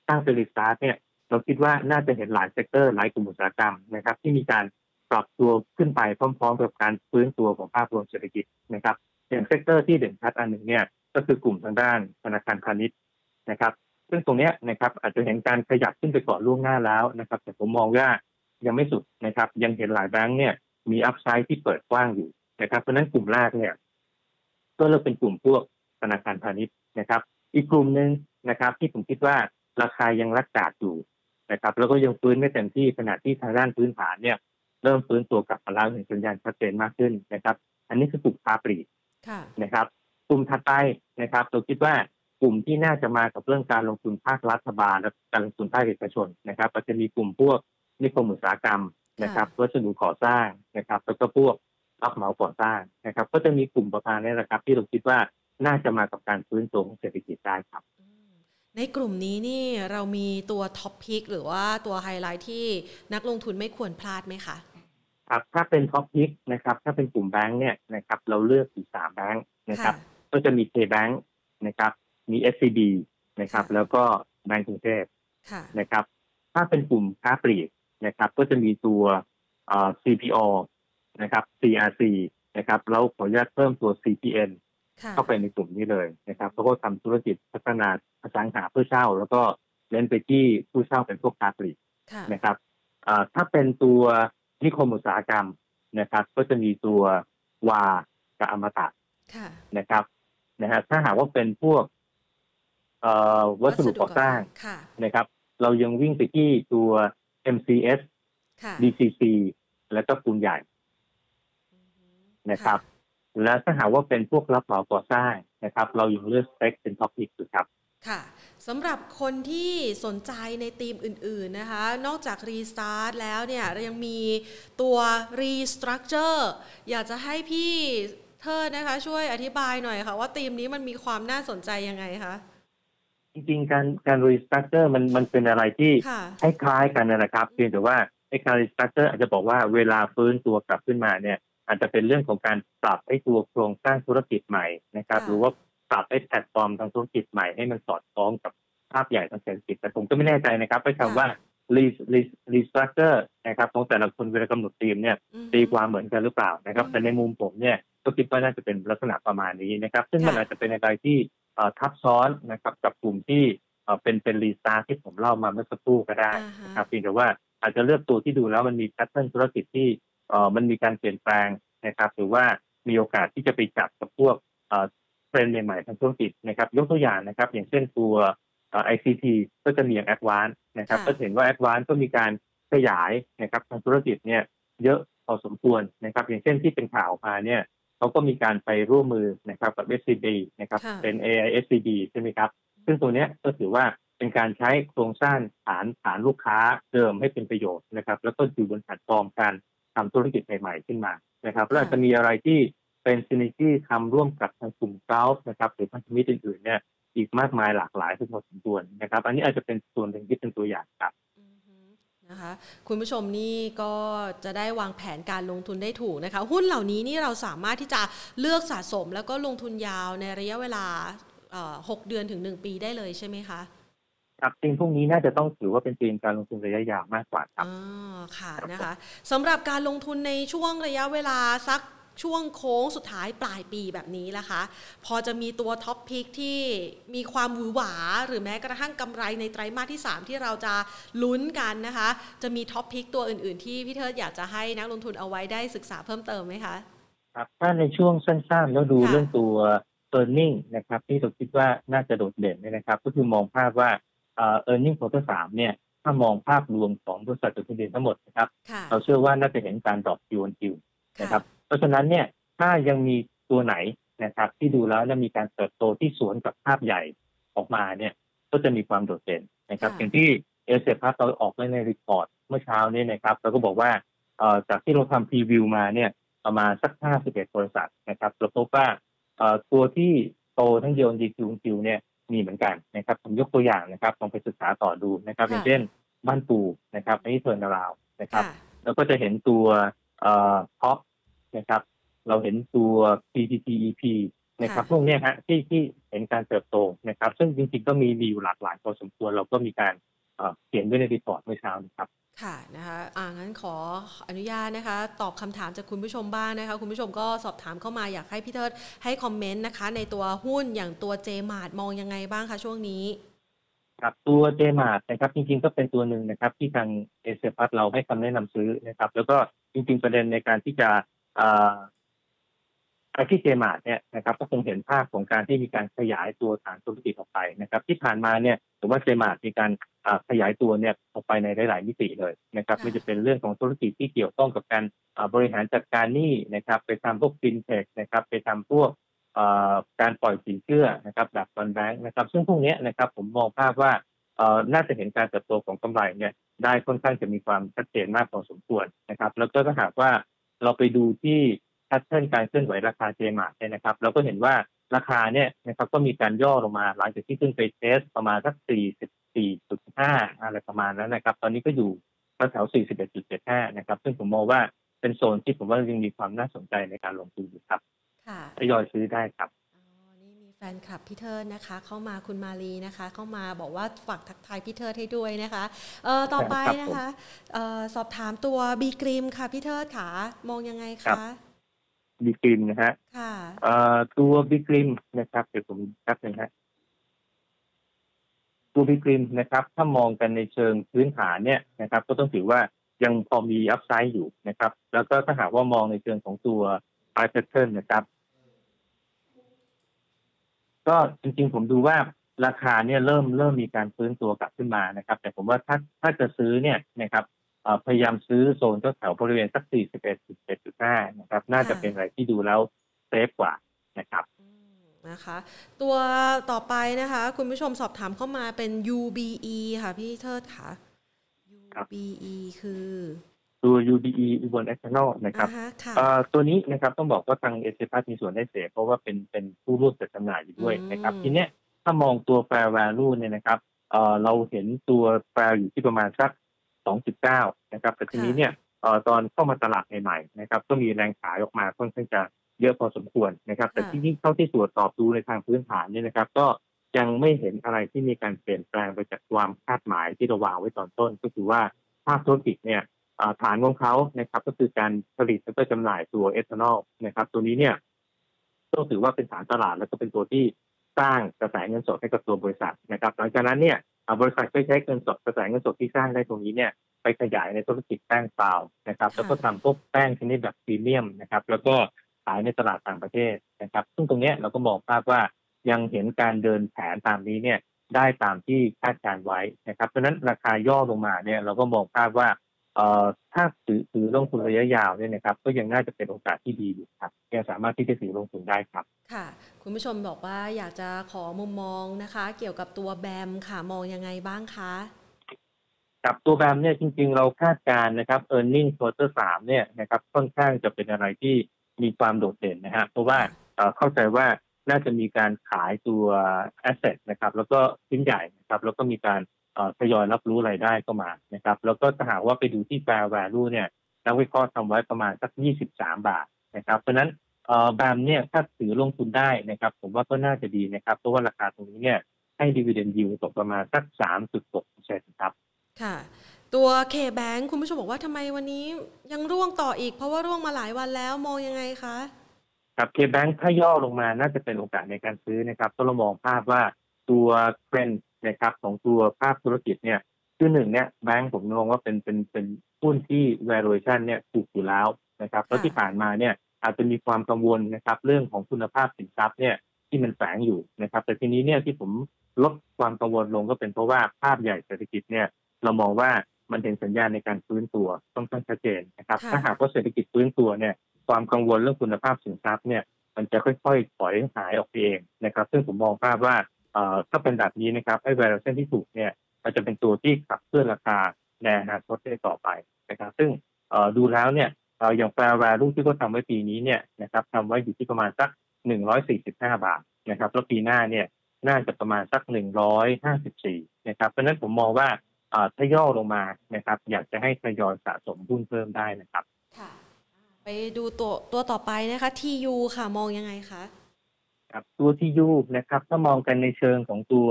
ตั้งเป็น restart เนี่ยเราคิดว่าน่าจะเห็นหลาย sector หลายกลุ่มอุตสาหกรรมนะครับ ที่มีการปรับตัวขึ้นไปพร้อม ๆ กับการฟื้นตัวของภาพรวมเศรษฐกิจนะครับ อย่าง sector ที่เด่นชัดอันหนึ่งเนี่ยก็คือกลุ่มทางด้านธนาคารพาณิชย์นะครับ ซึ่งตรงนี้นะครับอาจจะเห็นการขยับขึ้นไปก่อนล่วงหน้าแล้วนะครับ แต่ผมมองว่ายังไม่สุดนะครับ ยังเห็นหลายแบงค์เนี่ยมีอัพไซด์ที่เปิดกว้างอยู่นะครับเพราะนั้นกลุ่มแรกเนี่ยก็เริ่มเป็นกลุ่มพวกธนาคารพาณิชย์นะครับ อีกกลุ่มหนึ่งนะครับ ที่ผมคิดว่าราคายังรักษาอยู่นะครับ แล้วก็ยังฟื้นไม่เต็มที่ขณะที่ทางด้านพื้นฐานเนี่ย เริ่มฟื้นตัวกลับมาแล้วเห็นสัญญาณชัดเจนมากขึ้นนะครับ อันนี้คือกลุ่มค้าปลีก นะครับ กลุ่มถัดไปนะครับเราคิดว่ากลุ่มที่น่าจะมากับเรื่องการลงทุนภาครัฐบาลและการลงทุนภาคเอกชนนะครับก็จะมีกลุ่มพวกนิคมอุตสาหกรรมนะครับวัสดุก่อสร้างนะครับ แล้วก็พวกรับเหมาก่อสร้างนะครับ ก็จะมีกลุ่มประมาณนี้นะครับ ที่เราคิดว่าน่าจะมากับการฟื้นตัวของเศรษฐกิจได้ครับ ในกลุ่มนี้นี่เรามีตัว top pick หรือว่าตัวไฮไลท์ที่นักลงทุนไม่ควรพลาดไหมคะ ครับถ้าเป็น top pick นะครับถ้าเป็นกลุ่มแบงค์เนี่ยนะครับเราเลือกอยู่สามแบงค์นะครับ ก็จะมี KBANK นะครับมี SCB นะครับ แล้วก็แบงก์กรุงเทพนะครับ ถ้าเป็นกลุ่มค้าปลีกนะครับ ก็จะมีตัว CPO นะครับ CRC นะครับแล้วขออนุญาตเพิ่มตัว CPN เข้าไปในกลุ่มนี้เลยนะครับเขาก็ทำธุรกิจพัฒนาอสังหาเพื่อเช่า แล้วก็เน้นไปที่ผู้เช่าเป็นพวกค้าปลีกนะครับถ้าเป็นตัว นิคมอุตสาหกรรมนะครับ ก็จะมีตัววากับอมตะนะครับนะฮะถ้าหากว่าเป็นพวกวัสดุก่อสร้างนะครับ เรายังวิ่งไปที่ตัว MCS DCC แล้วก็ปูนใหญ่นะครับ และถ้าหากว่าเป็นพวกรับเหมาก่อสร้างนะครับ เรายังเลือก STEC เป็น top pick อยู่ครับ ค่ะ สำหรับคนที่สนใจในธีมอื่น ๆ นะคะ นอกจาก restart แล้วเนี่ยยังมีตัว restructure อยากจะให้พี่เทิดนะคะ ช่วยอธิบายหน่อยค่ะ ว่าธีมนี้มันมีความน่าสนใจยังไงคะจริงๆ การการ restructure มันมันเป็นอะไรที่คล้ายๆกันนะครับเพียงแต่ว่าไอ้การ restructure อาจจะบอกว่าเวลาฟื้นตัวกลับขึ้นมาเนี่ย อาจจะเป็นเรื่องของการปรับไอ้ตัวโครงสร้างธุรกิจใหม่นะครับ หรือว่า ปรับไอ้แพลตฟอร์มทางธุรกิจใหม่ให้มันสอดคล้องกับภาพใหญ่ทางเศรษฐกิจ แต่ผมก็ไม่แน่ใจนะครับไอ้คำว่าre re restructure นะครับของแต่ละคนเวลากำหนดธีมเนี่ยตีความเหมือนกันหรือเปล่านะครับ แต่ในมุมผมเนี่ยก็คิดว่าน่าจะเป็นลักษณะประมาณนี้นะครับ ซึ่งมันอาจจะเป็นอะไรที่ทับซ้อนนะครับกับกลุ่มที่เป็นเป็น restart ที่ผมเล่ามาเมื่อสักครู่ก็ได้นะครับเพียงแต่ว่าอาจจะเลือกตัวที่ดูแล้วมันมี pattern ธุรกิจที่เอ่อมันมีการเปลี่ยนแปลงนะครับ หรือว่ามีโอกาสที่จะไปจับกับพวก เอ่อเทรนด์ใหม่ๆทางธุรกิจนะครับยกตัวอย่างนะครับ อย่างเช่นตัวเอ่อ ICT ก็จะมีอย่าง Advance นะครับก็เห็นว่า Advance ก็มีการขยายนะครับทางธุรกิจเนี่ยเยอะพอสมควรนะครับ อย่างเช่นที่เป็นข่าวมาเนี่ยเขาก็มีการไปร่วมมือนะครับกับ SCB นะครับเป็น AISCB ใช่ไหมครับ ซึ่งตัวนี้ก็ถือว่าเป็นการใช้โครงสร้างฐานฐานลูกค้าเดิมให้เป็นประโยชน์นะครับ แล้วก็อยู่บนแพลตฟอร์มการทำธุรกิจใหม่ ๆ ขึ้นมานะครับ แล้วจะมีอะไรที่ เป็น synergy ทำร่วมกับทางกลุ่ม Gulf นะครับหรือพันธมิตรอื่นๆเนี่ยอีกมากมายหลากหลายที่พอสมควรนะครับ อันนี้อาจจะเป็นส่วนหนึ่งที่เป็นตัวอย่างครับนะคะคุณผู้ชมนี่ก็จะได้วางแผนการลงทุนได้ถูกนะคะ หุ้นเหล่านี้นี่เราสามารถที่จะเลือกสะสม แล้วก็ลงทุนยาวในระยะเวลาหกเดือนถึงหนึ่งปีได้เลยใช่ไหมคะครับจริงพวกนี้น่าจะต้องถือว่าเป็นธีมการลงทุนระยะยาวมากกว่าครับอ๋อค่ะนะคะสำหรับการลงทุนในช่วงระยะเวลาสัก ช่วงโค้งสุดท้ายปลายปีแบบนี้ละคะ พอจะมีตัว top pick ที่มีความหวือหวา หรือแม้กระทั่งกำไรในไตรมาสที่ 3 ที่เราจะลุ้นกันนะคะ จะมี top pick ตัวอื่นๆ ที่พี่เทิดอยากจะให้นักลงทุนเอาไว้ได้ศึกษาเพิ่มเติมไหมคะครับถ้าในช่วงสั้นๆ แล้วดูเรื่องตัว e a r n i n g นะครับที่เราคิดว่าน่าจะโดดเด่นนะครับ ก็คือมองภาพว่า earning quarter สามเนี่ยถ้ามองภาพรวมของบริษัทจดทะเบียนทั้งหมดนะครับ เราเชื่อว่าน่าจะเห็นการ drop Q on Q นะครับ เพราะฉะนั้นเนี่ยถ้ายังมีตัวไหนนะครับ ที่ดูแล้วจะมีการเติบโตที่สวนกับภาพใหญ่ออกมาเนี่ย ก็จะมีความโดดเด่นนะครับอย่างที่เอเซียพลัสเราออกไว้ใน report เมื่อเช้านี้นะครับเราก็บอกว่าจากที่เราทำ preview มาเนี่ยประมาณสัก 51 บริษัทนะครับเราพบว่าตัวที่โตทั้ง YoY QoQ เนี่ยมีเหมือนกันนะครับผมยกตัวอย่างนะครับลองไปศึกษาต่อดูนะครับอย่างเช่นบ้านปูนะครับใน turnaround นะครับ แล้วก็จะเห็นตัว TOP นะครับ เราเห็นตัว PTTEP นะครับพวกนี้ฮะที่ที่เห็นการเติบโตนะครับ ซึ่งจริงๆก็มีมีอยู่หลากหลายพอสมควรเราก็มีการเขียนด้วยใน report เมื่อเช้านะครับค่ะนะคะอ่างั้นขออนุญาตนะคะ ตอบคำถามจากคุณผู้ชมบ้างนะคะ คุณผู้ชมก็สอบถามเข้ามาอยากให้พี่เทิดให้ comment นะคะ ในตัวหุ้นอย่างตัวเจมาร์ทมองยังไงบ้างคะช่วงนี้ ครับตัวเจมาร์ทนะครับ จริงๆก็เป็นตัวหนึ่งนะครับ ที่ทางเอเซียพลัสเราให้คำแนะนำซื้อนะครับ แล้วก็จริง ๆ ประเด็นในการที่จะ ไปที่เจมาร์ทเนี่ยนะครับก็คงเห็นภาพของการที่มีการขยายตัวฐานธุรกิจออกไปนะครับ ที่ผ่านมาเนี่ยถือว่าเจมาร์ทมีการขยายตัวเนี่ยออกไปในหลายๆมิติเลยนะครับไม่จะเป็นเรื่องของธุรกิจที่เกี่ยวข้องกับการบริหารจัดการหนี้นะครับ ไปทำพวกฟินเทคนะครับ ไปทำพวกการปล่อยสินเชื่อนะครับแบบ non-bank นะครับ ซึ่งพวกนี้นะครับผมมองภาพว่าน่าจะเห็นการเติบโตของกำไรเนี่ยได้ค่อนข้างจะมีความชัดเจนมากพอสมควรนะครับ แล้วก็ถ้าหากว่า เราไปดูที่ pattern การเคลื่อนไหวราคาเจมาร์ทเนี่ยนะครับ เราก็เห็นว่าราคาเนี่ยนะครับก็มีการย่อลงมาหลังจากที่ขึ้นไป test ประมาณสัก 44.5 อะไรประมาณนั้นนะครับ ตอนนี้ก็อยู่แถว 41.75 นะครับ ซึ่งผมมองว่าเป็นโซนที่ผมว่ายังมีความน่าสนใจในการลงทุนอยู่ครับทยอยซื้อได้ครับนี่มี แฟนคลับพี่เทิดนะคะ เข้ามาคุณมาลีนะคะ เข้ามาบอกว่าฝากทักทายพี่เทิดให้ด้วยนะคะเอ่อต่อไปนะคะเอ่อสอบถามตัวบีกริมค่ะพี่เทิดค่ะมองยังไงคะบีกริมนะฮะค่ะเอ่อตัวบีกริมนะครับเดี๋ยวผมแป๊บนึงฮะตัวบีกริมนะครับ ถ้ามองกันในเชิงพื้นฐานเนี่ยนะครับ ก็ต้องถือว่ายังพอมี upside อยู่นะครับ แล้วก็ถ้าหากว่ามองในเชิงของตัวไพแพทเทิร์นนะครับ ก็จริงๆผมดูว่าราคาเนี่ยเริ่มเริ่มมีการฟื้นตัวกลับขึ้นมานะครับ แต่ผมว่าถ้าถ้าจะซื้อเนี่ยนะครับพยายามซื้อโซนแถวบริเวณสัก 41.7.5 นะครับ น่าจะเป็นอะไรที่ดูแล้วเซฟกว่านะครับนะคะตัวต่อไปนะคะ คุณผู้ชมสอบถามเข้ามาเป็น UBE ค่ะพี่เทิดค่ะ UBE คือ ตัว UBE อุบลไบโอเอทานอลนะครับตัวนี้นะครับต้องบอกว่าทางเอเซียพลัสมีส่วนได้เสีย เพราะว่าเป็นเป็นผู้ร่วมจัดจำหน่ายอยู่ด้วยนะครับทีเนี้ยถ้ามองตัว fair value เนี่ยนะครับเราเห็นตัวแฟร์อยู่ที่ประมาณสัก 2.9 นะครับแต่ทีนี้เนี่ยตอนเข้ามาตลาดใหม่ๆนะครับก็มีแรงขายออกมาค่อนข้างจะเยอะพอสมควรนะครับ แต่ทีนี้เข้าที่ตรวจสอบดูในทางพื้นฐานเนี่ยนะครับ ก็ยังไม่เห็นอะไรที่มีการเปลี่ยนแปลงไปจากความคาดหมายที่เราวางไว้ตอนต้น ก็คือว่าภาพธุรกิจเนี่ย ฐานของเขานะครับ ก็คือการผลิตและก็จำหน่ายตัวเอทานอลนะครับ ตัวนี้เนี่ยต้องถือว่าเป็นฐานตลาดแล้วก็เป็นตัวที่สร้างกระแสเงินสดให้กับตัวบริษัทนะครับ หลังจากนั้นเนี่ยบริษัทก็ใช้เงินสดกระแสเงินสดที่สร้างได้ตรงนี้เนี่ยไปขยายในธุรกิจแป้งเปล่านะครับ แล้วก็ทำพวกแป้งชนิดแบบพรีเมียมนะครับ แล้วก็ขายในตลาดต่างประเทศนะครับ ซึ่งตรงนี้เราก็มองภาพว่ายังเห็นการเดินแผนตามนี้เนี่ยได้ตามที่คาดการไว้นะครับ เพราะนั้นราคาย่อลงมาเนี่ยเราก็มองภาพว่า ถ้าถือถือลงทุนระยะยาวเนี่ยนะครับ ก็ยังน่าจะเป็นโอกาสที่ดีอยู่ครับยังสามารถที่จะถือลงทุนได้ครับ ค่ะ คุณผู้ชมบอกว่าอยากจะขอมุมมองนะคะ เกี่ยวกับตัวแบมค่ะมองยังไงบ้างคะกับตัวแบมเนี่ยจริง ๆ เราคาดการนะครับ e a r n i n g quarter สามเนี่ยนะครับค่อนข้างจะเป็นอะไรที่มีความโดดเด่นนะฮะเพราะว่าเข้าใจว่าน่าจะมีการขายตัว asset นะครับ แล้วก็ชิ้นใหญ่นะครับ แล้วก็มีการ ทยอยรับรู้รายได้เข้ามานะครับ แล้วก็ถ้าหากว่าไปดูที่ fair value เนี่ยนักวิเคราะห์ทำไว้ประมาณสัก 23 บาทนะครับ เพราะนั้นแบมเนี่ยถ้าถือลงทุนได้นะครับ ผมว่าก็น่าจะดีนะครับ เพราะว่าราคาตรงนี้เนี่ยให้ดีเวเดนยิวตกประมาณสัก 3.6%ครับ ค่ะ ตัวเคแบงคุณผู้ชมบอกว่าทำไมวันนี้ยังร่วงต่ออีกเพราะว่าร่วงมาหลายวันแล้วมองยังไงคะครับเคแบงถ้าย่อลงมาน่าจะเป็นโอกาสในการซื้อนะครับต้องมองภาพว่าตัวเทรน นะครับของตัวภาพธุรกิจเนี่ยคือหนึ่งเนี่ยแบงก์ผมมองว่าเป็นเป็นเป็นหุ้นที่ valuation เนี่ยถูกอยู่แล้วนะครับแล้วที่ผ่านมาเนี่ยอาจจะมีความกังวลนะครับเรื่องของคุณภาพสินทรัพย์เนี่ยที่มันแฝงอยู่นะครับ แต่ทีนี้เนี่ยที่ผมลดความกังวลลงก็เป็นเพราะว่าภาพใหญ่เศรษฐกิจเนี่ยเรามองว่ามันเห็นสัญญาณในการฟื้นตัวต้องต้องชัดเจนนะครับ ถ้าหากว่าเศรษฐกิจฟื้นตัวเนี่ยความกังวลเรื่องคุณภาพสินทรัพย์เนี่ยมันจะค่อยๆถอยหายออกไปเองนะครับ ซึ่งผมมองภาพว่า ถ้าเป็นแบบนี้นะครับไอ้ valuation ที่ถูกเนี่ยมันจะเป็นตัวที่ขับเคลื่อนราคาในอนาคตได้ต่อไปนะครับซึ่งดูแล้วเนี่ยอย่าง fair value ที่เขาทำไว้ปีนี้เนี่ยนะครับทำไว้อยู่ที่ประมาณสัก 145 บาทนะครับแล้วปีหน้าเนี่ยน่าจะประมาณสัก 154 นะครับเพราะนั้นผมมองว่าถ้าย่อลงมานะครับอยากจะให้ทยอยสะสมหุ้นเพิ่มได้นะครับ ค่ะ ไปดูตัวตัวต่อไปนะคะ TU ค่ะมองยังไงคะ ครับตัว TU นะครับถ้ามองกันในเชิงของตัว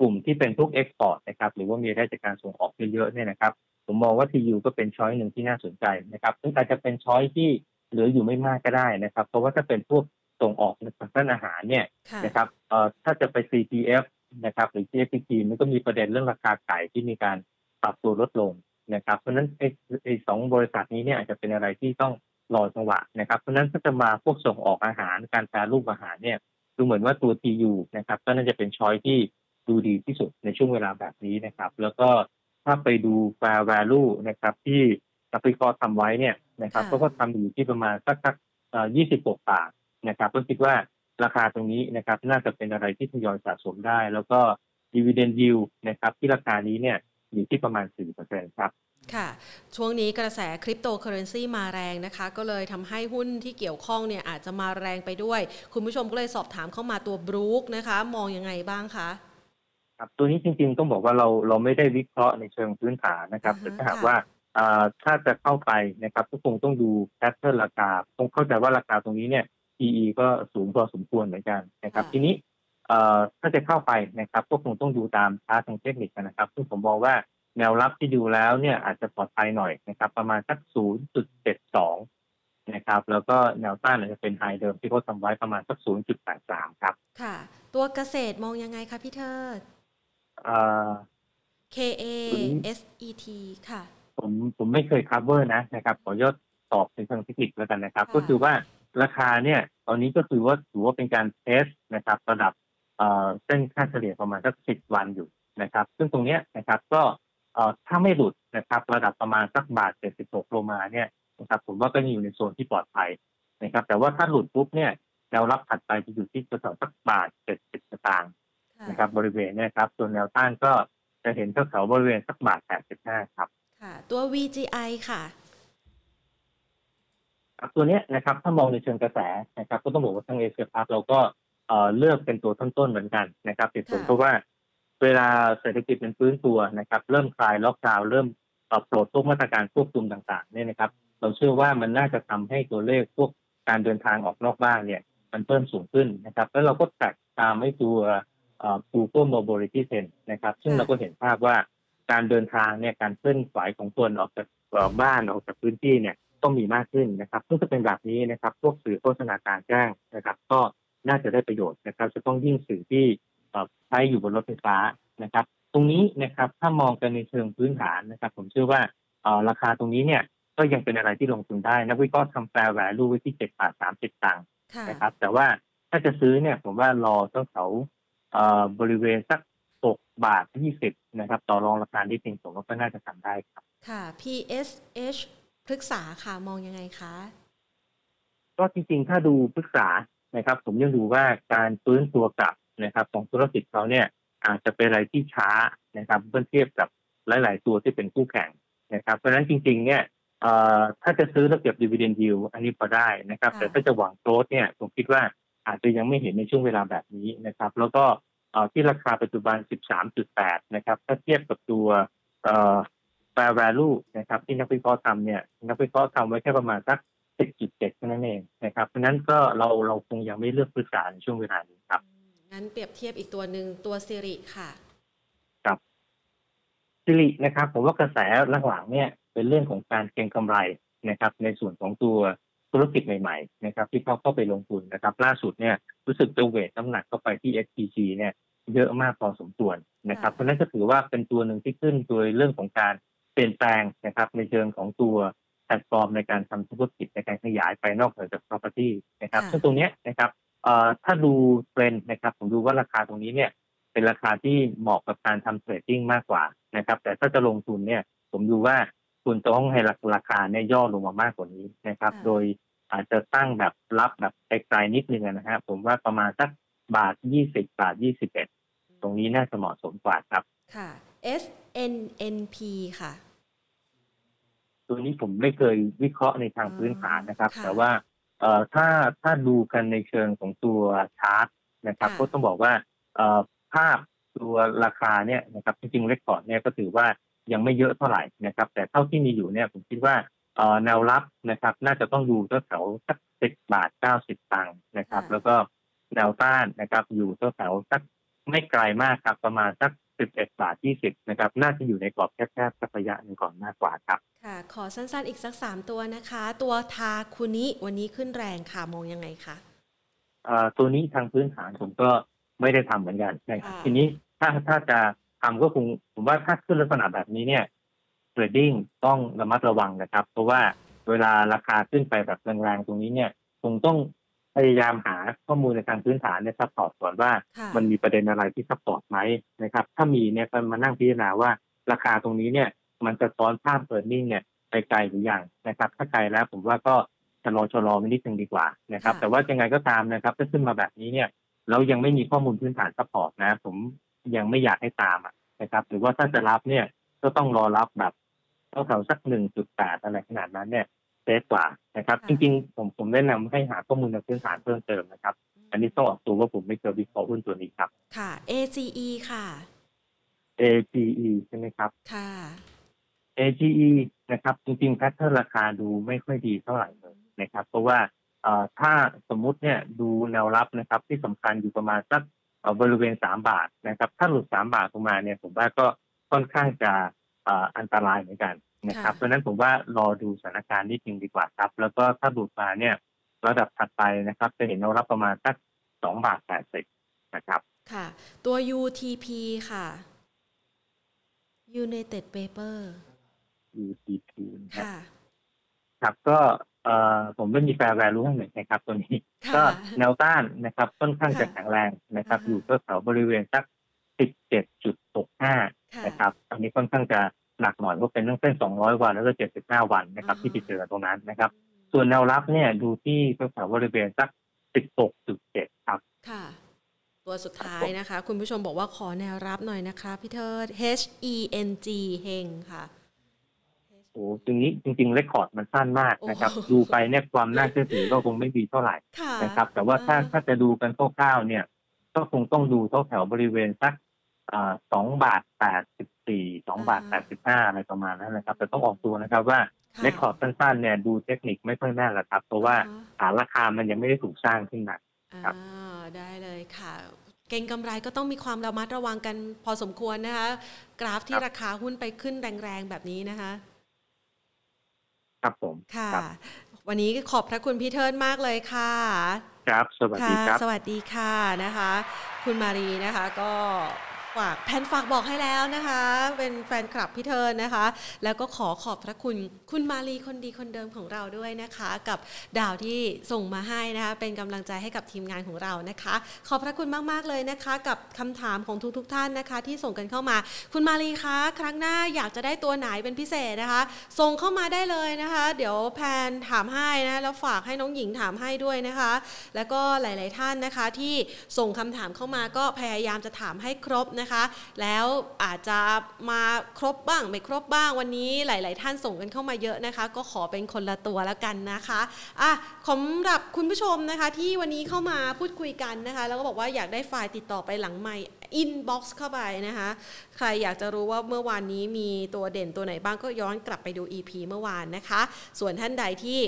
กลุ่มที่เป็นพวก export นะครับหรือว่ามีรายได้จากการส่งออกเยอะๆเนี่ยนะครับผมมองว่า TU ก็เป็น choice หนึ่งที่น่าสนใจนะครับซึ่งอาจจะเป็น choice ที่เหลืออยู่ไม่มากก็ได้นะครับ เพราะว่าถ้าเป็นพวกส่งออกในทางด้านอาหารเนี่ยนะครับเอ่อถ้าจะไป CPF นะครับหรือ GFPT มันก็มีประเด็นเรื่องราคาไก่ที่มีการปรับตัวลดลงนะครับ เพราะฉะนั้นไอ้ไอ้สองบริษัทนี้เนี่ยอาจจะเป็นอะไรที่ต้อง รอจังหวะนะครับ เพราะฉะนั้นก็จะมาพวกส่งออกอาหารการแปรรูปอาหารเนี่ยดูเหมือนว่าตัว TU นะครับ ก็น่าจะเป็นช้อยที่ดูดีที่สุดในช่วงเวลาแบบนี้นะครับ แล้วก็ถ้าไปดู fair value นะครับ ที่นักวิเคราะห์ทำไว้เนี่ยนะครับก็ทำอยู่ที่ประมาณสักสักยี่สิบหกบาทนะครับ ก็คิดว่าราคาตรงนี้นะครับ น่าจะเป็นอะไรที่ทยอยสะสมได้ แล้วก็ dividend yield นะครับ ที่ราคานี้เนี่ยอยู่ที่ประมาณ4%ครับ ค่ะ ช่วงนี้กระแสคริปโตเคอเรนซีมาแรงนะคะ ก็เลยทำให้หุ้นที่เกี่ยวข้องเนี่ยอาจจะมาแรงไปด้วย คุณผู้ชมก็เลยสอบถามเข้ามาตัวบรูคนะคะ มองยังไงบ้างคะครับตัวนี้จริงๆต้องบอกว่าเราเราไม่ได้วิเคราะห์ในเชิงพื้นฐานนะครับแต่ถ้าหากว่าถ้าจะเข้าไปนะครับก็คงต้องดูแพทเทิร์นราคาคงเข้าใจว่าราคาตรงนี้เนี่ย PE ก็สูงพอสมควรเหมือนกันนะครับ ทีนี้ถ้าจะเข้าไปนะครับก็คงต้องดูตามชาร์ตทางเทคนิคนะครับ ซึ่งผมมองว่า แนวรับที่ดูแล้วเนี่ยอาจจะปลอดภัยหน่อยนะครับ ประมาณสัก 0.72 นะครับ แล้วก็แนวต้านอาจจะเป็นไฮเดิมที่เขาทำไว้ประมาณสัก 0.83 ครับ ค่ะ ตัวเกษตรมองยังไงคะพี่เทิด KA SET ค่ะ ผมผมไม่เคย cover นะนะครับ ขอยอดตอบในทางเทคนิคแล้วกันนะครับ ก็คือว่าราคาเนี่ย ตอนนี้ก็คือว่าถือว่าเป็นการเทสนะครับ ระดับเส้นค่าเฉลี่ยประมาณสักสิบวันอยู่นะครับ ซึ่งตรงนี้นะครับก็ ถ้าไม่หลุดนะครับ ระดับประมาณสักบาทเจ็ดสิบหกโลมาเนี่ยนะครับผมว่าก็อยู่ในโซนที่ปลอดภัยนะครับ แต่ว่าถ้าหลุดปุ๊บเนี่ยแนวรับถัดไปจะอยู่ที่แถวสักบาทเจ็ดสิบสตางค์นะครับ บริเวณนี้ครับส่วนแนวต้านก็จะเห็นแถวบริเวณสักบาทแปดสิบห้าครับ ค่ะ ตัว VGI ค่ะตัวนี้นะครับถ้ามองในเชิงกระแสนะครับ ก็ต้องบอกว่าทางเอเชียพาร์เราก็เลือกเป็นตัวต้นๆเหมือนกันนะครับเหตุผลเพราะว่า เวลาเศรษฐกิจเป็นฟื้นตัวนะครับ เริ่มคลายล็อกดาวน์เริ่มปลดพวกมาตรการควบคุมต่างๆเนี่ยนะครับ เราเชื่อว่ามันน่าจะทำให้ตัวเลขพวกการเดินทางออกนอกบ้านเนี่ย มันเพิ่มสูงขึ้นนะครับ แล้วเราก็แตกตามให้ตัว Google Mobility Trend นะครับ ซึ่งเราก็เห็นภาพว่าการเดินทางเนี่ยการเคลื่อนไหวของคนออกจากบ้านออกจากพื้นที่เนี่ยต้องมีมากขึ้นนะครับซึ่งจะเป็นแบบนี้นะครับ พวกสื่อโฆษณาการแจ้งนะครับ ก็น่าจะได้ประโยชน์นะครับ จะต้องยิ่งสื่อที่ ใช้อยู่บนรถไฟฟ้านะครับ ตรงนี้นะครับถ้ามองกันในเชิงพื้นฐานนะครับ ผมเชื่อว่าราคาตรงนี้เนี่ยก็ยังเป็นอะไรที่ลงทุนได้นักวิเคราะห์ทำแปลแวลูไว้ที่เจ็ดบาทสามสิบตังค์นะครับ แต่ว่าถ้าจะซื้อเนี่ยผมว่ารอตั้งเขาบริเวณสักหกบาทยี่สิบนะครับ ต่อรองราคาที่เพียงผมว่าก็น่าจะทำได้ครับ ค่ะ PSH พฤกษาค่ะมองยังไงคะก็จริงๆ ถ้าดูพฤกษานะครับ ผมยังดูว่าการฟื้นตัวกลับ นะครับของธุรกิจเขาเนี่ยอาจจะเป็นอะไรที่ช้านะครับเมื่อเทียบกับหลาย ๆ ตัวที่เป็นคู่แข่งนะครับ เพราะฉะนั้นจริง ๆ เนี่ยถ้าจะซื้อแล้วเก็บดีเวเดนดิวอันนี้พอได้นะครับ แต่ถ้าจะหวังโกรดเนี่ยผมคิดว่าอาจจะยังไม่เห็นในช่วงเวลาแบบนี้นะครับ แล้วก็ที่ราคาปัจจุบัน 13.8 นะครับ ถ้าเทียบกับตัวแ fair value นะครับ ที่นักวิเคราะห์ทำเนี่ย นักวิเคราะห์ทำไว้แค่ประมาณสัก 10.7เท่านั้นเองนะครับ เพราะนั้นก็เราเราคงยังไม่เลือกพื้นฐานในช่วงเวลานี้ครับ งั้นเปรียบเทียบอีกตัวหนึ่งตัวซิริค่ะครับซิรินะครับ ผมว่ากระแสหลังๆเนี่ย เป็นเรื่องของการเก็งกำไรนะครับ ในส่วนของตัวธุรกิจใหม่ๆนะครับ ที่เขาเข้าไปลงทุนนะครับ ล่าสุดเนี่ยรู้สึกจะเวทน้ำหนักเข้าไปที่ SPG เนี่ยเยอะมากพอสมควรนะครับ เพราะนั้นก็ถือว่าเป็นตัวหนึ่งที่ขึ้นโดยเรื่องของการเปลี่ยนแปลงนะครับ ในเชิงของตัวแพลตฟอร์มในการทำธุรกิจในการขยายไปนอกเหนือจาก property นะครับซึ่งตรงนี้นะครับ ถ้าดูเทรนด์นะครับ ผมดูว่าราคาตรงนี้เนี่ย เป็นราคาที่เหมาะกับการทำ trading มากกว่านะครับ แต่ถ้าจะลงทุนเนี่ย ผมดูว่าคุณต้องให้ราคาเนี่ยย่อลงมามากกว่านี้นะครับ โดยอาจจะตั้งแบบรับแบบไกลๆนิดนึงนะฮะผมว่าประมาณสักบาทยี่สิบบาทยี่สิบเอ็ดตรงนี้น่าจะเหมาะสมกว่าครับ ค่ะ SNNP ค่ะ ตัวนี้ผมไม่เคยวิเคราะห์ในทางพื้นฐานนะครับ แต่ว่าเอ่อ ถ้าถ้าดูกันในเชิงของตัวชาร์ตนะครับก็ต้องบอกว่าเอ่อภาพตัวราคาเนี่ยนะครับจริงๆเลคคอร์ดเนี่ยก็ถือว่ายังไม่เยอะเท่าไหร่นะครับ แต่เท่าที่มีอยู่เนี่ยผมคิดว่าเอ่อแนวรับนะครับ น่าจะต้องดูแถวสักสิบบาทเก้าสิบตังค์นะครับ แล้วก็แนวต้านนะครับ อยู่แถวสักไม่ไกลมากครับประมาณสัก 11 บาท 20 นะครับ น่าจะอยู่ในกรอบแคบๆสักระยะหนึ่งก่อนมากกว่าครับ ค่ะ ขอสั้นๆอีกสักสามตัวนะคะ ตัวทาคุนิวันนี้ขึ้นแรงค่ะ มองยังไงคะตัวนี้ทางพื้นฐานผมก็ไม่ได้ทำเหมือนกันนะครับทีนี้ถ้าถ้าจะทำก็คงผมว่าถ้าขึ้นลักษณะแบบนี้เนี่ยเทรดดิ้งต้องระมัดระวังนะครับ เพราะว่าเวลาราคาขึ้นไปแบบแรงๆตรงนี้เนี่ยคงต้อง พยายามหาข้อมูลในทางพื้นฐานเนี่ย support ก่อนว่า มันมีประเด็นอะไรที่ support ไหมนะครับ ถ้ามีเนี่ยก็มานั่งพิจารณาว่าราคาตรงนี้เนี่ย มันจะสะท้อนภาพ earning เนี่ยไปไกลหรือยังนะครับ ถ้าไกลแล้วผมว่าก็ชะลอชะลอไปนิดนึงดีกว่านะครับ แต่ว่ายังไงก็ตามนะครับถ้าขึ้นมาแบบนี้เนี่ย เรายังไม่มีข้อมูลพื้นฐาน support นะ ผมยังไม่อยากให้ตามนะครับ หรือว่าถ้าจะรับเนี่ยก็ต้องรอรับแบบเท่าๆสักหนึ่งจุดแปดอะไรขนาดนั้นเนี่ย เซฟกว่านะครับ จริงๆ ผมผมแนะนำให้หาข้อมูลในพื้นฐานเพิ่มเติมนะครับ อันนี้ต้องออกตัวว่าผมไม่เคยวิเคราะห์หุ้นตัวนี้ครับ ค่ะ ACE ค่ะ AGE ใช่ไหมครับ ค่ะ AGE นะครับ จริงๆแพทเทิร์นราคาดูไม่ค่อยดีเท่าไหร่เลยนะครับ เพราะว่าถ้าสมมุติเนี่ยดูแนวรับนะครับ ที่สำคัญอยู่ประมาณสักบริเวณสามบาทนะครับ ถ้าหลุดสามบาทลงมาเนี่ยผมว่าก็ค่อนข้างจะอันตรายเหมือนกัน นะครับเพราะนั้นผมว่ารอดูสถานการณ์นิดนึงดีกว่าครับ แล้วก็ถ้าหลุดมาเนี่ย ระดับถัดไปนะครับ จะเห็นแนวรับประมาณสักสองบาทแปดสิบนะครับ ค่ะ ตัว UTP ค่ะ United Paper UTP ค่ะครับก็เอ่อผมไม่มีแฟร์แวลูให้หนึ่งนะครับ ตัวนี้ ก็แนวต้านนะครับค่อนข้างจะแข็งแรงนะครับ อยู่แถวบริเวณสัก17.65นะครับ อันนี้ค่อนข้างจะ หนักหน่อยเพราะเป็นเรื่องเส้น 200 วัน แล้วก็75 วันนะครับ ที่ไปเจอตรงนั้นนะครับ ส่วนแนวรับเนี่ยดูที่แถวบริเวณสัก 16.7 ครับ ค่ะ ตัวสุดท้ายนะคะ คุณผู้ชมบอกว่าขอแนวรับหน่อยนะคะพี่เทิด H E N G เฮงค่ะโอ้ตรงนี้จริงๆเรคคอร์ดมันสั้นมากนะครับ ดูไปเนี่ยความน่าเชื่อถือก็คงไม่ดีเท่าไหร่นะครับ แต่ว่าถ้าถ้าจะดูกันคร่าวๆเนี่ย ก็คงต้องดูเท่าแถวบริเวณสัก สองบาทแปดสิบสี่สองบาทแปดสิบห้าอะไรประมาณนั้นนะครับ แต่ต้องออกตัวนะครับว่าเรคคอร์ดสั้นๆเนี่ยดูเทคนิคไม่ค่อยแน่นหรอกครับ เพราะว่าฐานราคามันยังไม่ได้ถูกสร้างขึ้นมาครับได้เลยค่ะเก่งกำไรก็ต้องมีความระมัดระวังกันพอสมควรนะคะ กราฟที่ราคาหุ้นไปขึ้นแรงๆแบบนี้นะคะ ครับผมค่ะ วันนี้ขอบพระคุณพี่เทิร์นมากเลยค่ะ ครับ สวัสดีครับ สวัสดีค่ะนะคะ คุณมารีนะคะก็ ฝากแพนฝากบอกให้แล้วนะคะ เป็นแฟนคลับพี่เทิร์นนะคะ แล้วก็ขอขอบพระคุณคุณมารีคนดีคนเดิมของเราด้วยนะคะ กับดาวที่ส่งมาให้นะคะ เป็นกำลังใจให้กับทีมงานของเรานะคะ ขอบพระคุณมากๆเลยนะคะ กับคำถามของทุกๆทท่านนะคะ ที่ส่งกันเข้ามา คุณมารีคะครั้งหน้าอยากจะได้ตัวไหนเป็นพิเศษนะคะ ส่งเข้ามาได้เลยนะคะ เดี๋ยวแพนถามให้นะแล้วฝากให้น้องหญิงถามให้ด้วยนะคะ แล้วก็หลาย ๆท่านนะคะที่ส่งคำถามเข้ามาก็พยายามจะถามให้ครบนะคะ แล้วอาจจะมาครบบ้างไม่ครบบ้างวันนี้หลาย ๆ ท่านส่งกันเข้ามาเยอะนะคะ ก็ขอเป็นคนละตัวแล้วกันนะคะอะสำหรับคุณผู้ชมนะคะ ที่วันนี้เข้ามาพูดคุยกันนะคะ แล้วก็บอกว่าอยากได้ไฟล์ติดต่อไปหลังไมค์inbox เข้าไปนะคะ ใครอยากจะรู้ว่าเมื่อวานนี้มีตัวเด่นตัวไหนบ้างก็ย้อนกลับไปดู EP เมื่อวานนะคะ ส่วนท่านใดที่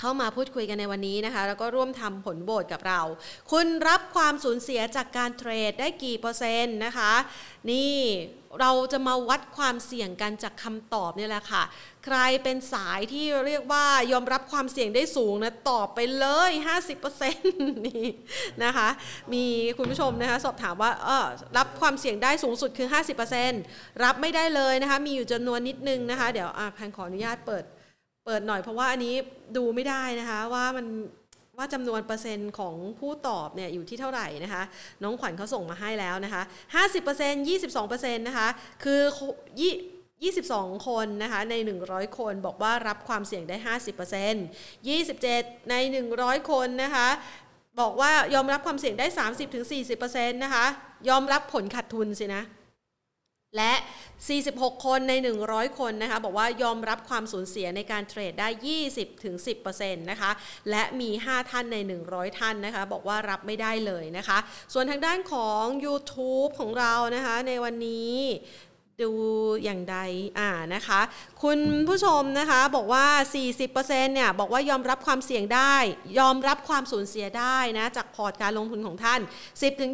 เข้ามาพูดคุยกันในวันนี้นะคะ แล้วก็ร่วมทำผลโหวตกับเรา คุณรับความสูญเสียจากการเทรดได้กี่เปอร์เซ็นต์นะคะ นี่เราจะมาวัดความเสี่ยงกันจากคำตอบนี่แหละค่ะ ใครเป็นสายที่เรียกว่ายอมรับความเสี่ยงได้สูงนะ ตอบไปเลย 50%นี่นะคะ มีคุณผู้ชมนะคะ สอบถามว่าเออรับความเสี่ยงได้สูงสุดคือ 50%รับไม่ได้เลยนะคะ มีอยู่จำนวนนิดนึงนะคะ เดี๋ยวอะพันขออนุญาตเปิด เปิดหน่อยเพราะว่าอันนี้ดูไม่ได้นะคะว่ามันว่าจำนวนเปอร์เซ็นต์ของผู้ตอบเนี่ยอยู่ที่เท่าไหร่นะคะ น้องขวัญเขาส่งมาให้แล้วนะคะ 50% 22%นะคะคือยี่22 คนนะคะใน 100 คนบอกว่ารับความเสี่ยงได้ 50% 27 ใน 100 คนนะคะบอกว่ายอมรับความเสี่ยงได้ 30-40%นะคะยอมรับผลขาดทุนสินะ และ 46 คนใน 100 คนนะคะ บอกว่ายอมรับความสูญเสียในการเทรดได้ 20-10%นะคะ และมี 5 ท่านใน 100 ท่านนะคะ บอกว่ารับไม่ได้เลยนะคะ ส่วนทางด้านของ YouTube ของเรานะคะ ในวันนี้ ดูอย่างใดอ่านะคะ คุณผู้ชมนะคะบอกว่า 40%เนี่ยบอกว่ายอมรับความเสี่ยงได้ ยอมรับความสูญเสียได้นะจากพอร์ตการลงทุนของท่าน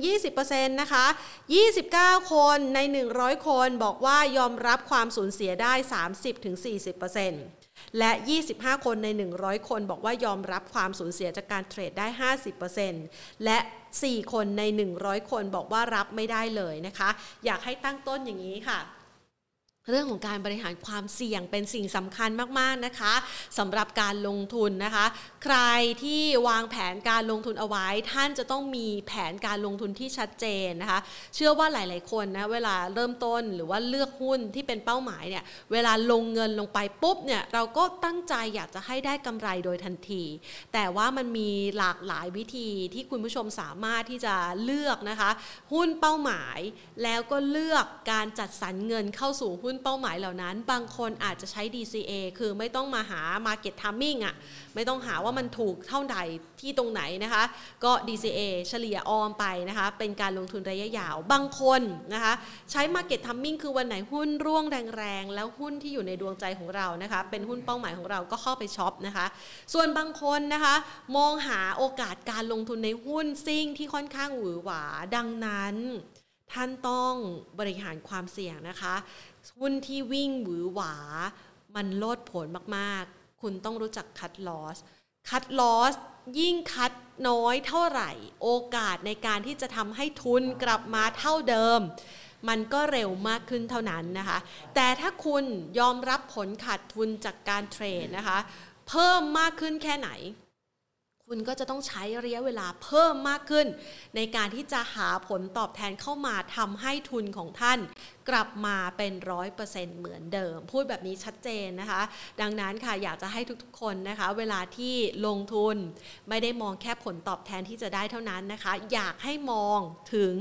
10-20%นะคะ 29 คนใน 100 คนบอกว่ายอมรับความสูญเสียได้ 30-40%และ 25 คนใน 100 คนบอกว่ายอมรับความสูญเสียจากการเทรดได้ 50%และ4 คนใน 100 คนบอกว่ารับไม่ได้เลยนะคะ อยากให้ตั้งต้นอย่างนี้ค่ะ เรื่องของการบริหารความเสี่ยงเป็นสิ่งสำคัญมากๆนะคะสำหรับการลงทุนนะคะ ใครที่วางแผนการลงทุนเอาไว้ ท่านจะต้องมีแผนการลงทุนที่ชัดเจนนะคะ เชื่อว่าหลายๆคนนะเวลาเริ่มต้นหรือว่าเลือกหุ้นที่เป็นเป้าหมายเนี่ยเวลาลงเงินลงไปปุ๊บเนี่ยเราก็ตั้งใจอยากจะให้ได้กำไรโดยทันที แต่ว่ามันมีหลากหลายวิธีที่คุณผู้ชมสามารถที่จะเลือกนะคะ หุ้นเป้าหมายแล้วก็เลือกการจัดสรรเงินเข้าสู่หุ้นนเป้าหมายเหล่านั้น บางคนอาจจะใช้ DCA คือไม่ต้องมาหา Market Timing อะไม่ต้องหาว่ามันถูกเท่าไหร่ที่ตรงไหนนะคะ ก็ DCA เฉลี่ยออมไปนะคะ เป็นการลงทุนระยะยาว บางคนนะคะ ใช้ Market Timing คือวันไหนหุ้นร่วงแรงๆ แล้วหุ้นที่อยู่ในดวงใจของเรานะคะ เป็นหุ้นเป้าหมายของเราก็เข้าไปช็อปนะคะ ส่วนบางคนนะคะ มองหาโอกาสการลงทุนในหุ้นซิ่งที่ค่อนข้างหวือหวาดังนั้นท่านต้องบริหารความเสี่ยงนะคะ หุ้นที่วิ่งหวือหวา มันโลดผลมากๆ คุณต้องรู้จักคัดลอสคัดลอสยิ่งคัดน้อยเท่าไหร่ โอกาสในการที่จะทำให้ทุนกลับมาเท่าเดิม มันก็เร็วมากขึ้นเท่านั้นนะคะ แต่ถ้าคุณยอมรับผลขาดทุนจากการเทรดนะคะ เพิ่มมากขึ้นแค่ไหน คุณก็จะต้องใช้ระยะเวลาเพิ่มมากขึ้น ในการที่จะหาผลตอบแทนเข้ามาทำให้ทุนของท่าน กลับมาเป็นร้อยเปอร์เซ็นต์เหมือนเดิม พูดแบบนี้ชัดเจนนะคะ ดังนั้นค่ะอยากจะให้ทุกๆคนนะคะ เวลาที่ลงทุนไม่ได้มองแค่ผลตอบแทนที่จะได้เท่านั้นนะคะ อยากให้มองถึง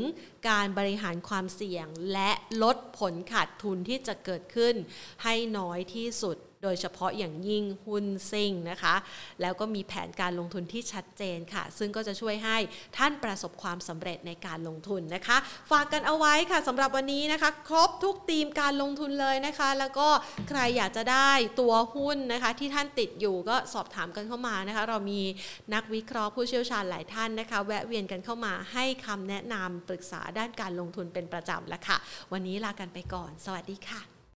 การบริหารความเสี่ยง และลดผลขาดทุนที่จะเกิดขึ้น ให้น้อยที่สุด โดยเฉพาะอย่างยิ่งหุ้นซิ่งนะคะ แล้วก็มีแผนการลงทุนที่ชัดเจนค่ะ ซึ่งก็จะช่วยให้ท่านประสบความสำเร็จในการลงทุนนะคะ ฝากกันเอาไว้ค่ะสำหรับวันนี้นะคะ ครบทุกธีมการลงทุนเลยนะคะ แล้วก็ใครอยากจะได้ตัวหุ้นนะคะ ที่ท่านติดอยู่ก็สอบถามกันเข้ามานะคะ เรามีนักวิเคราะห์ผู้เชี่ยวชาญหลายท่านนะคะ แวะเวียนกันเข้ามาให้คำแนะนำปรึกษาด้านการลงทุนเป็นประจำแล้วค่ะ วันนี้ลากันไปก่อน สวัสดีค่ะ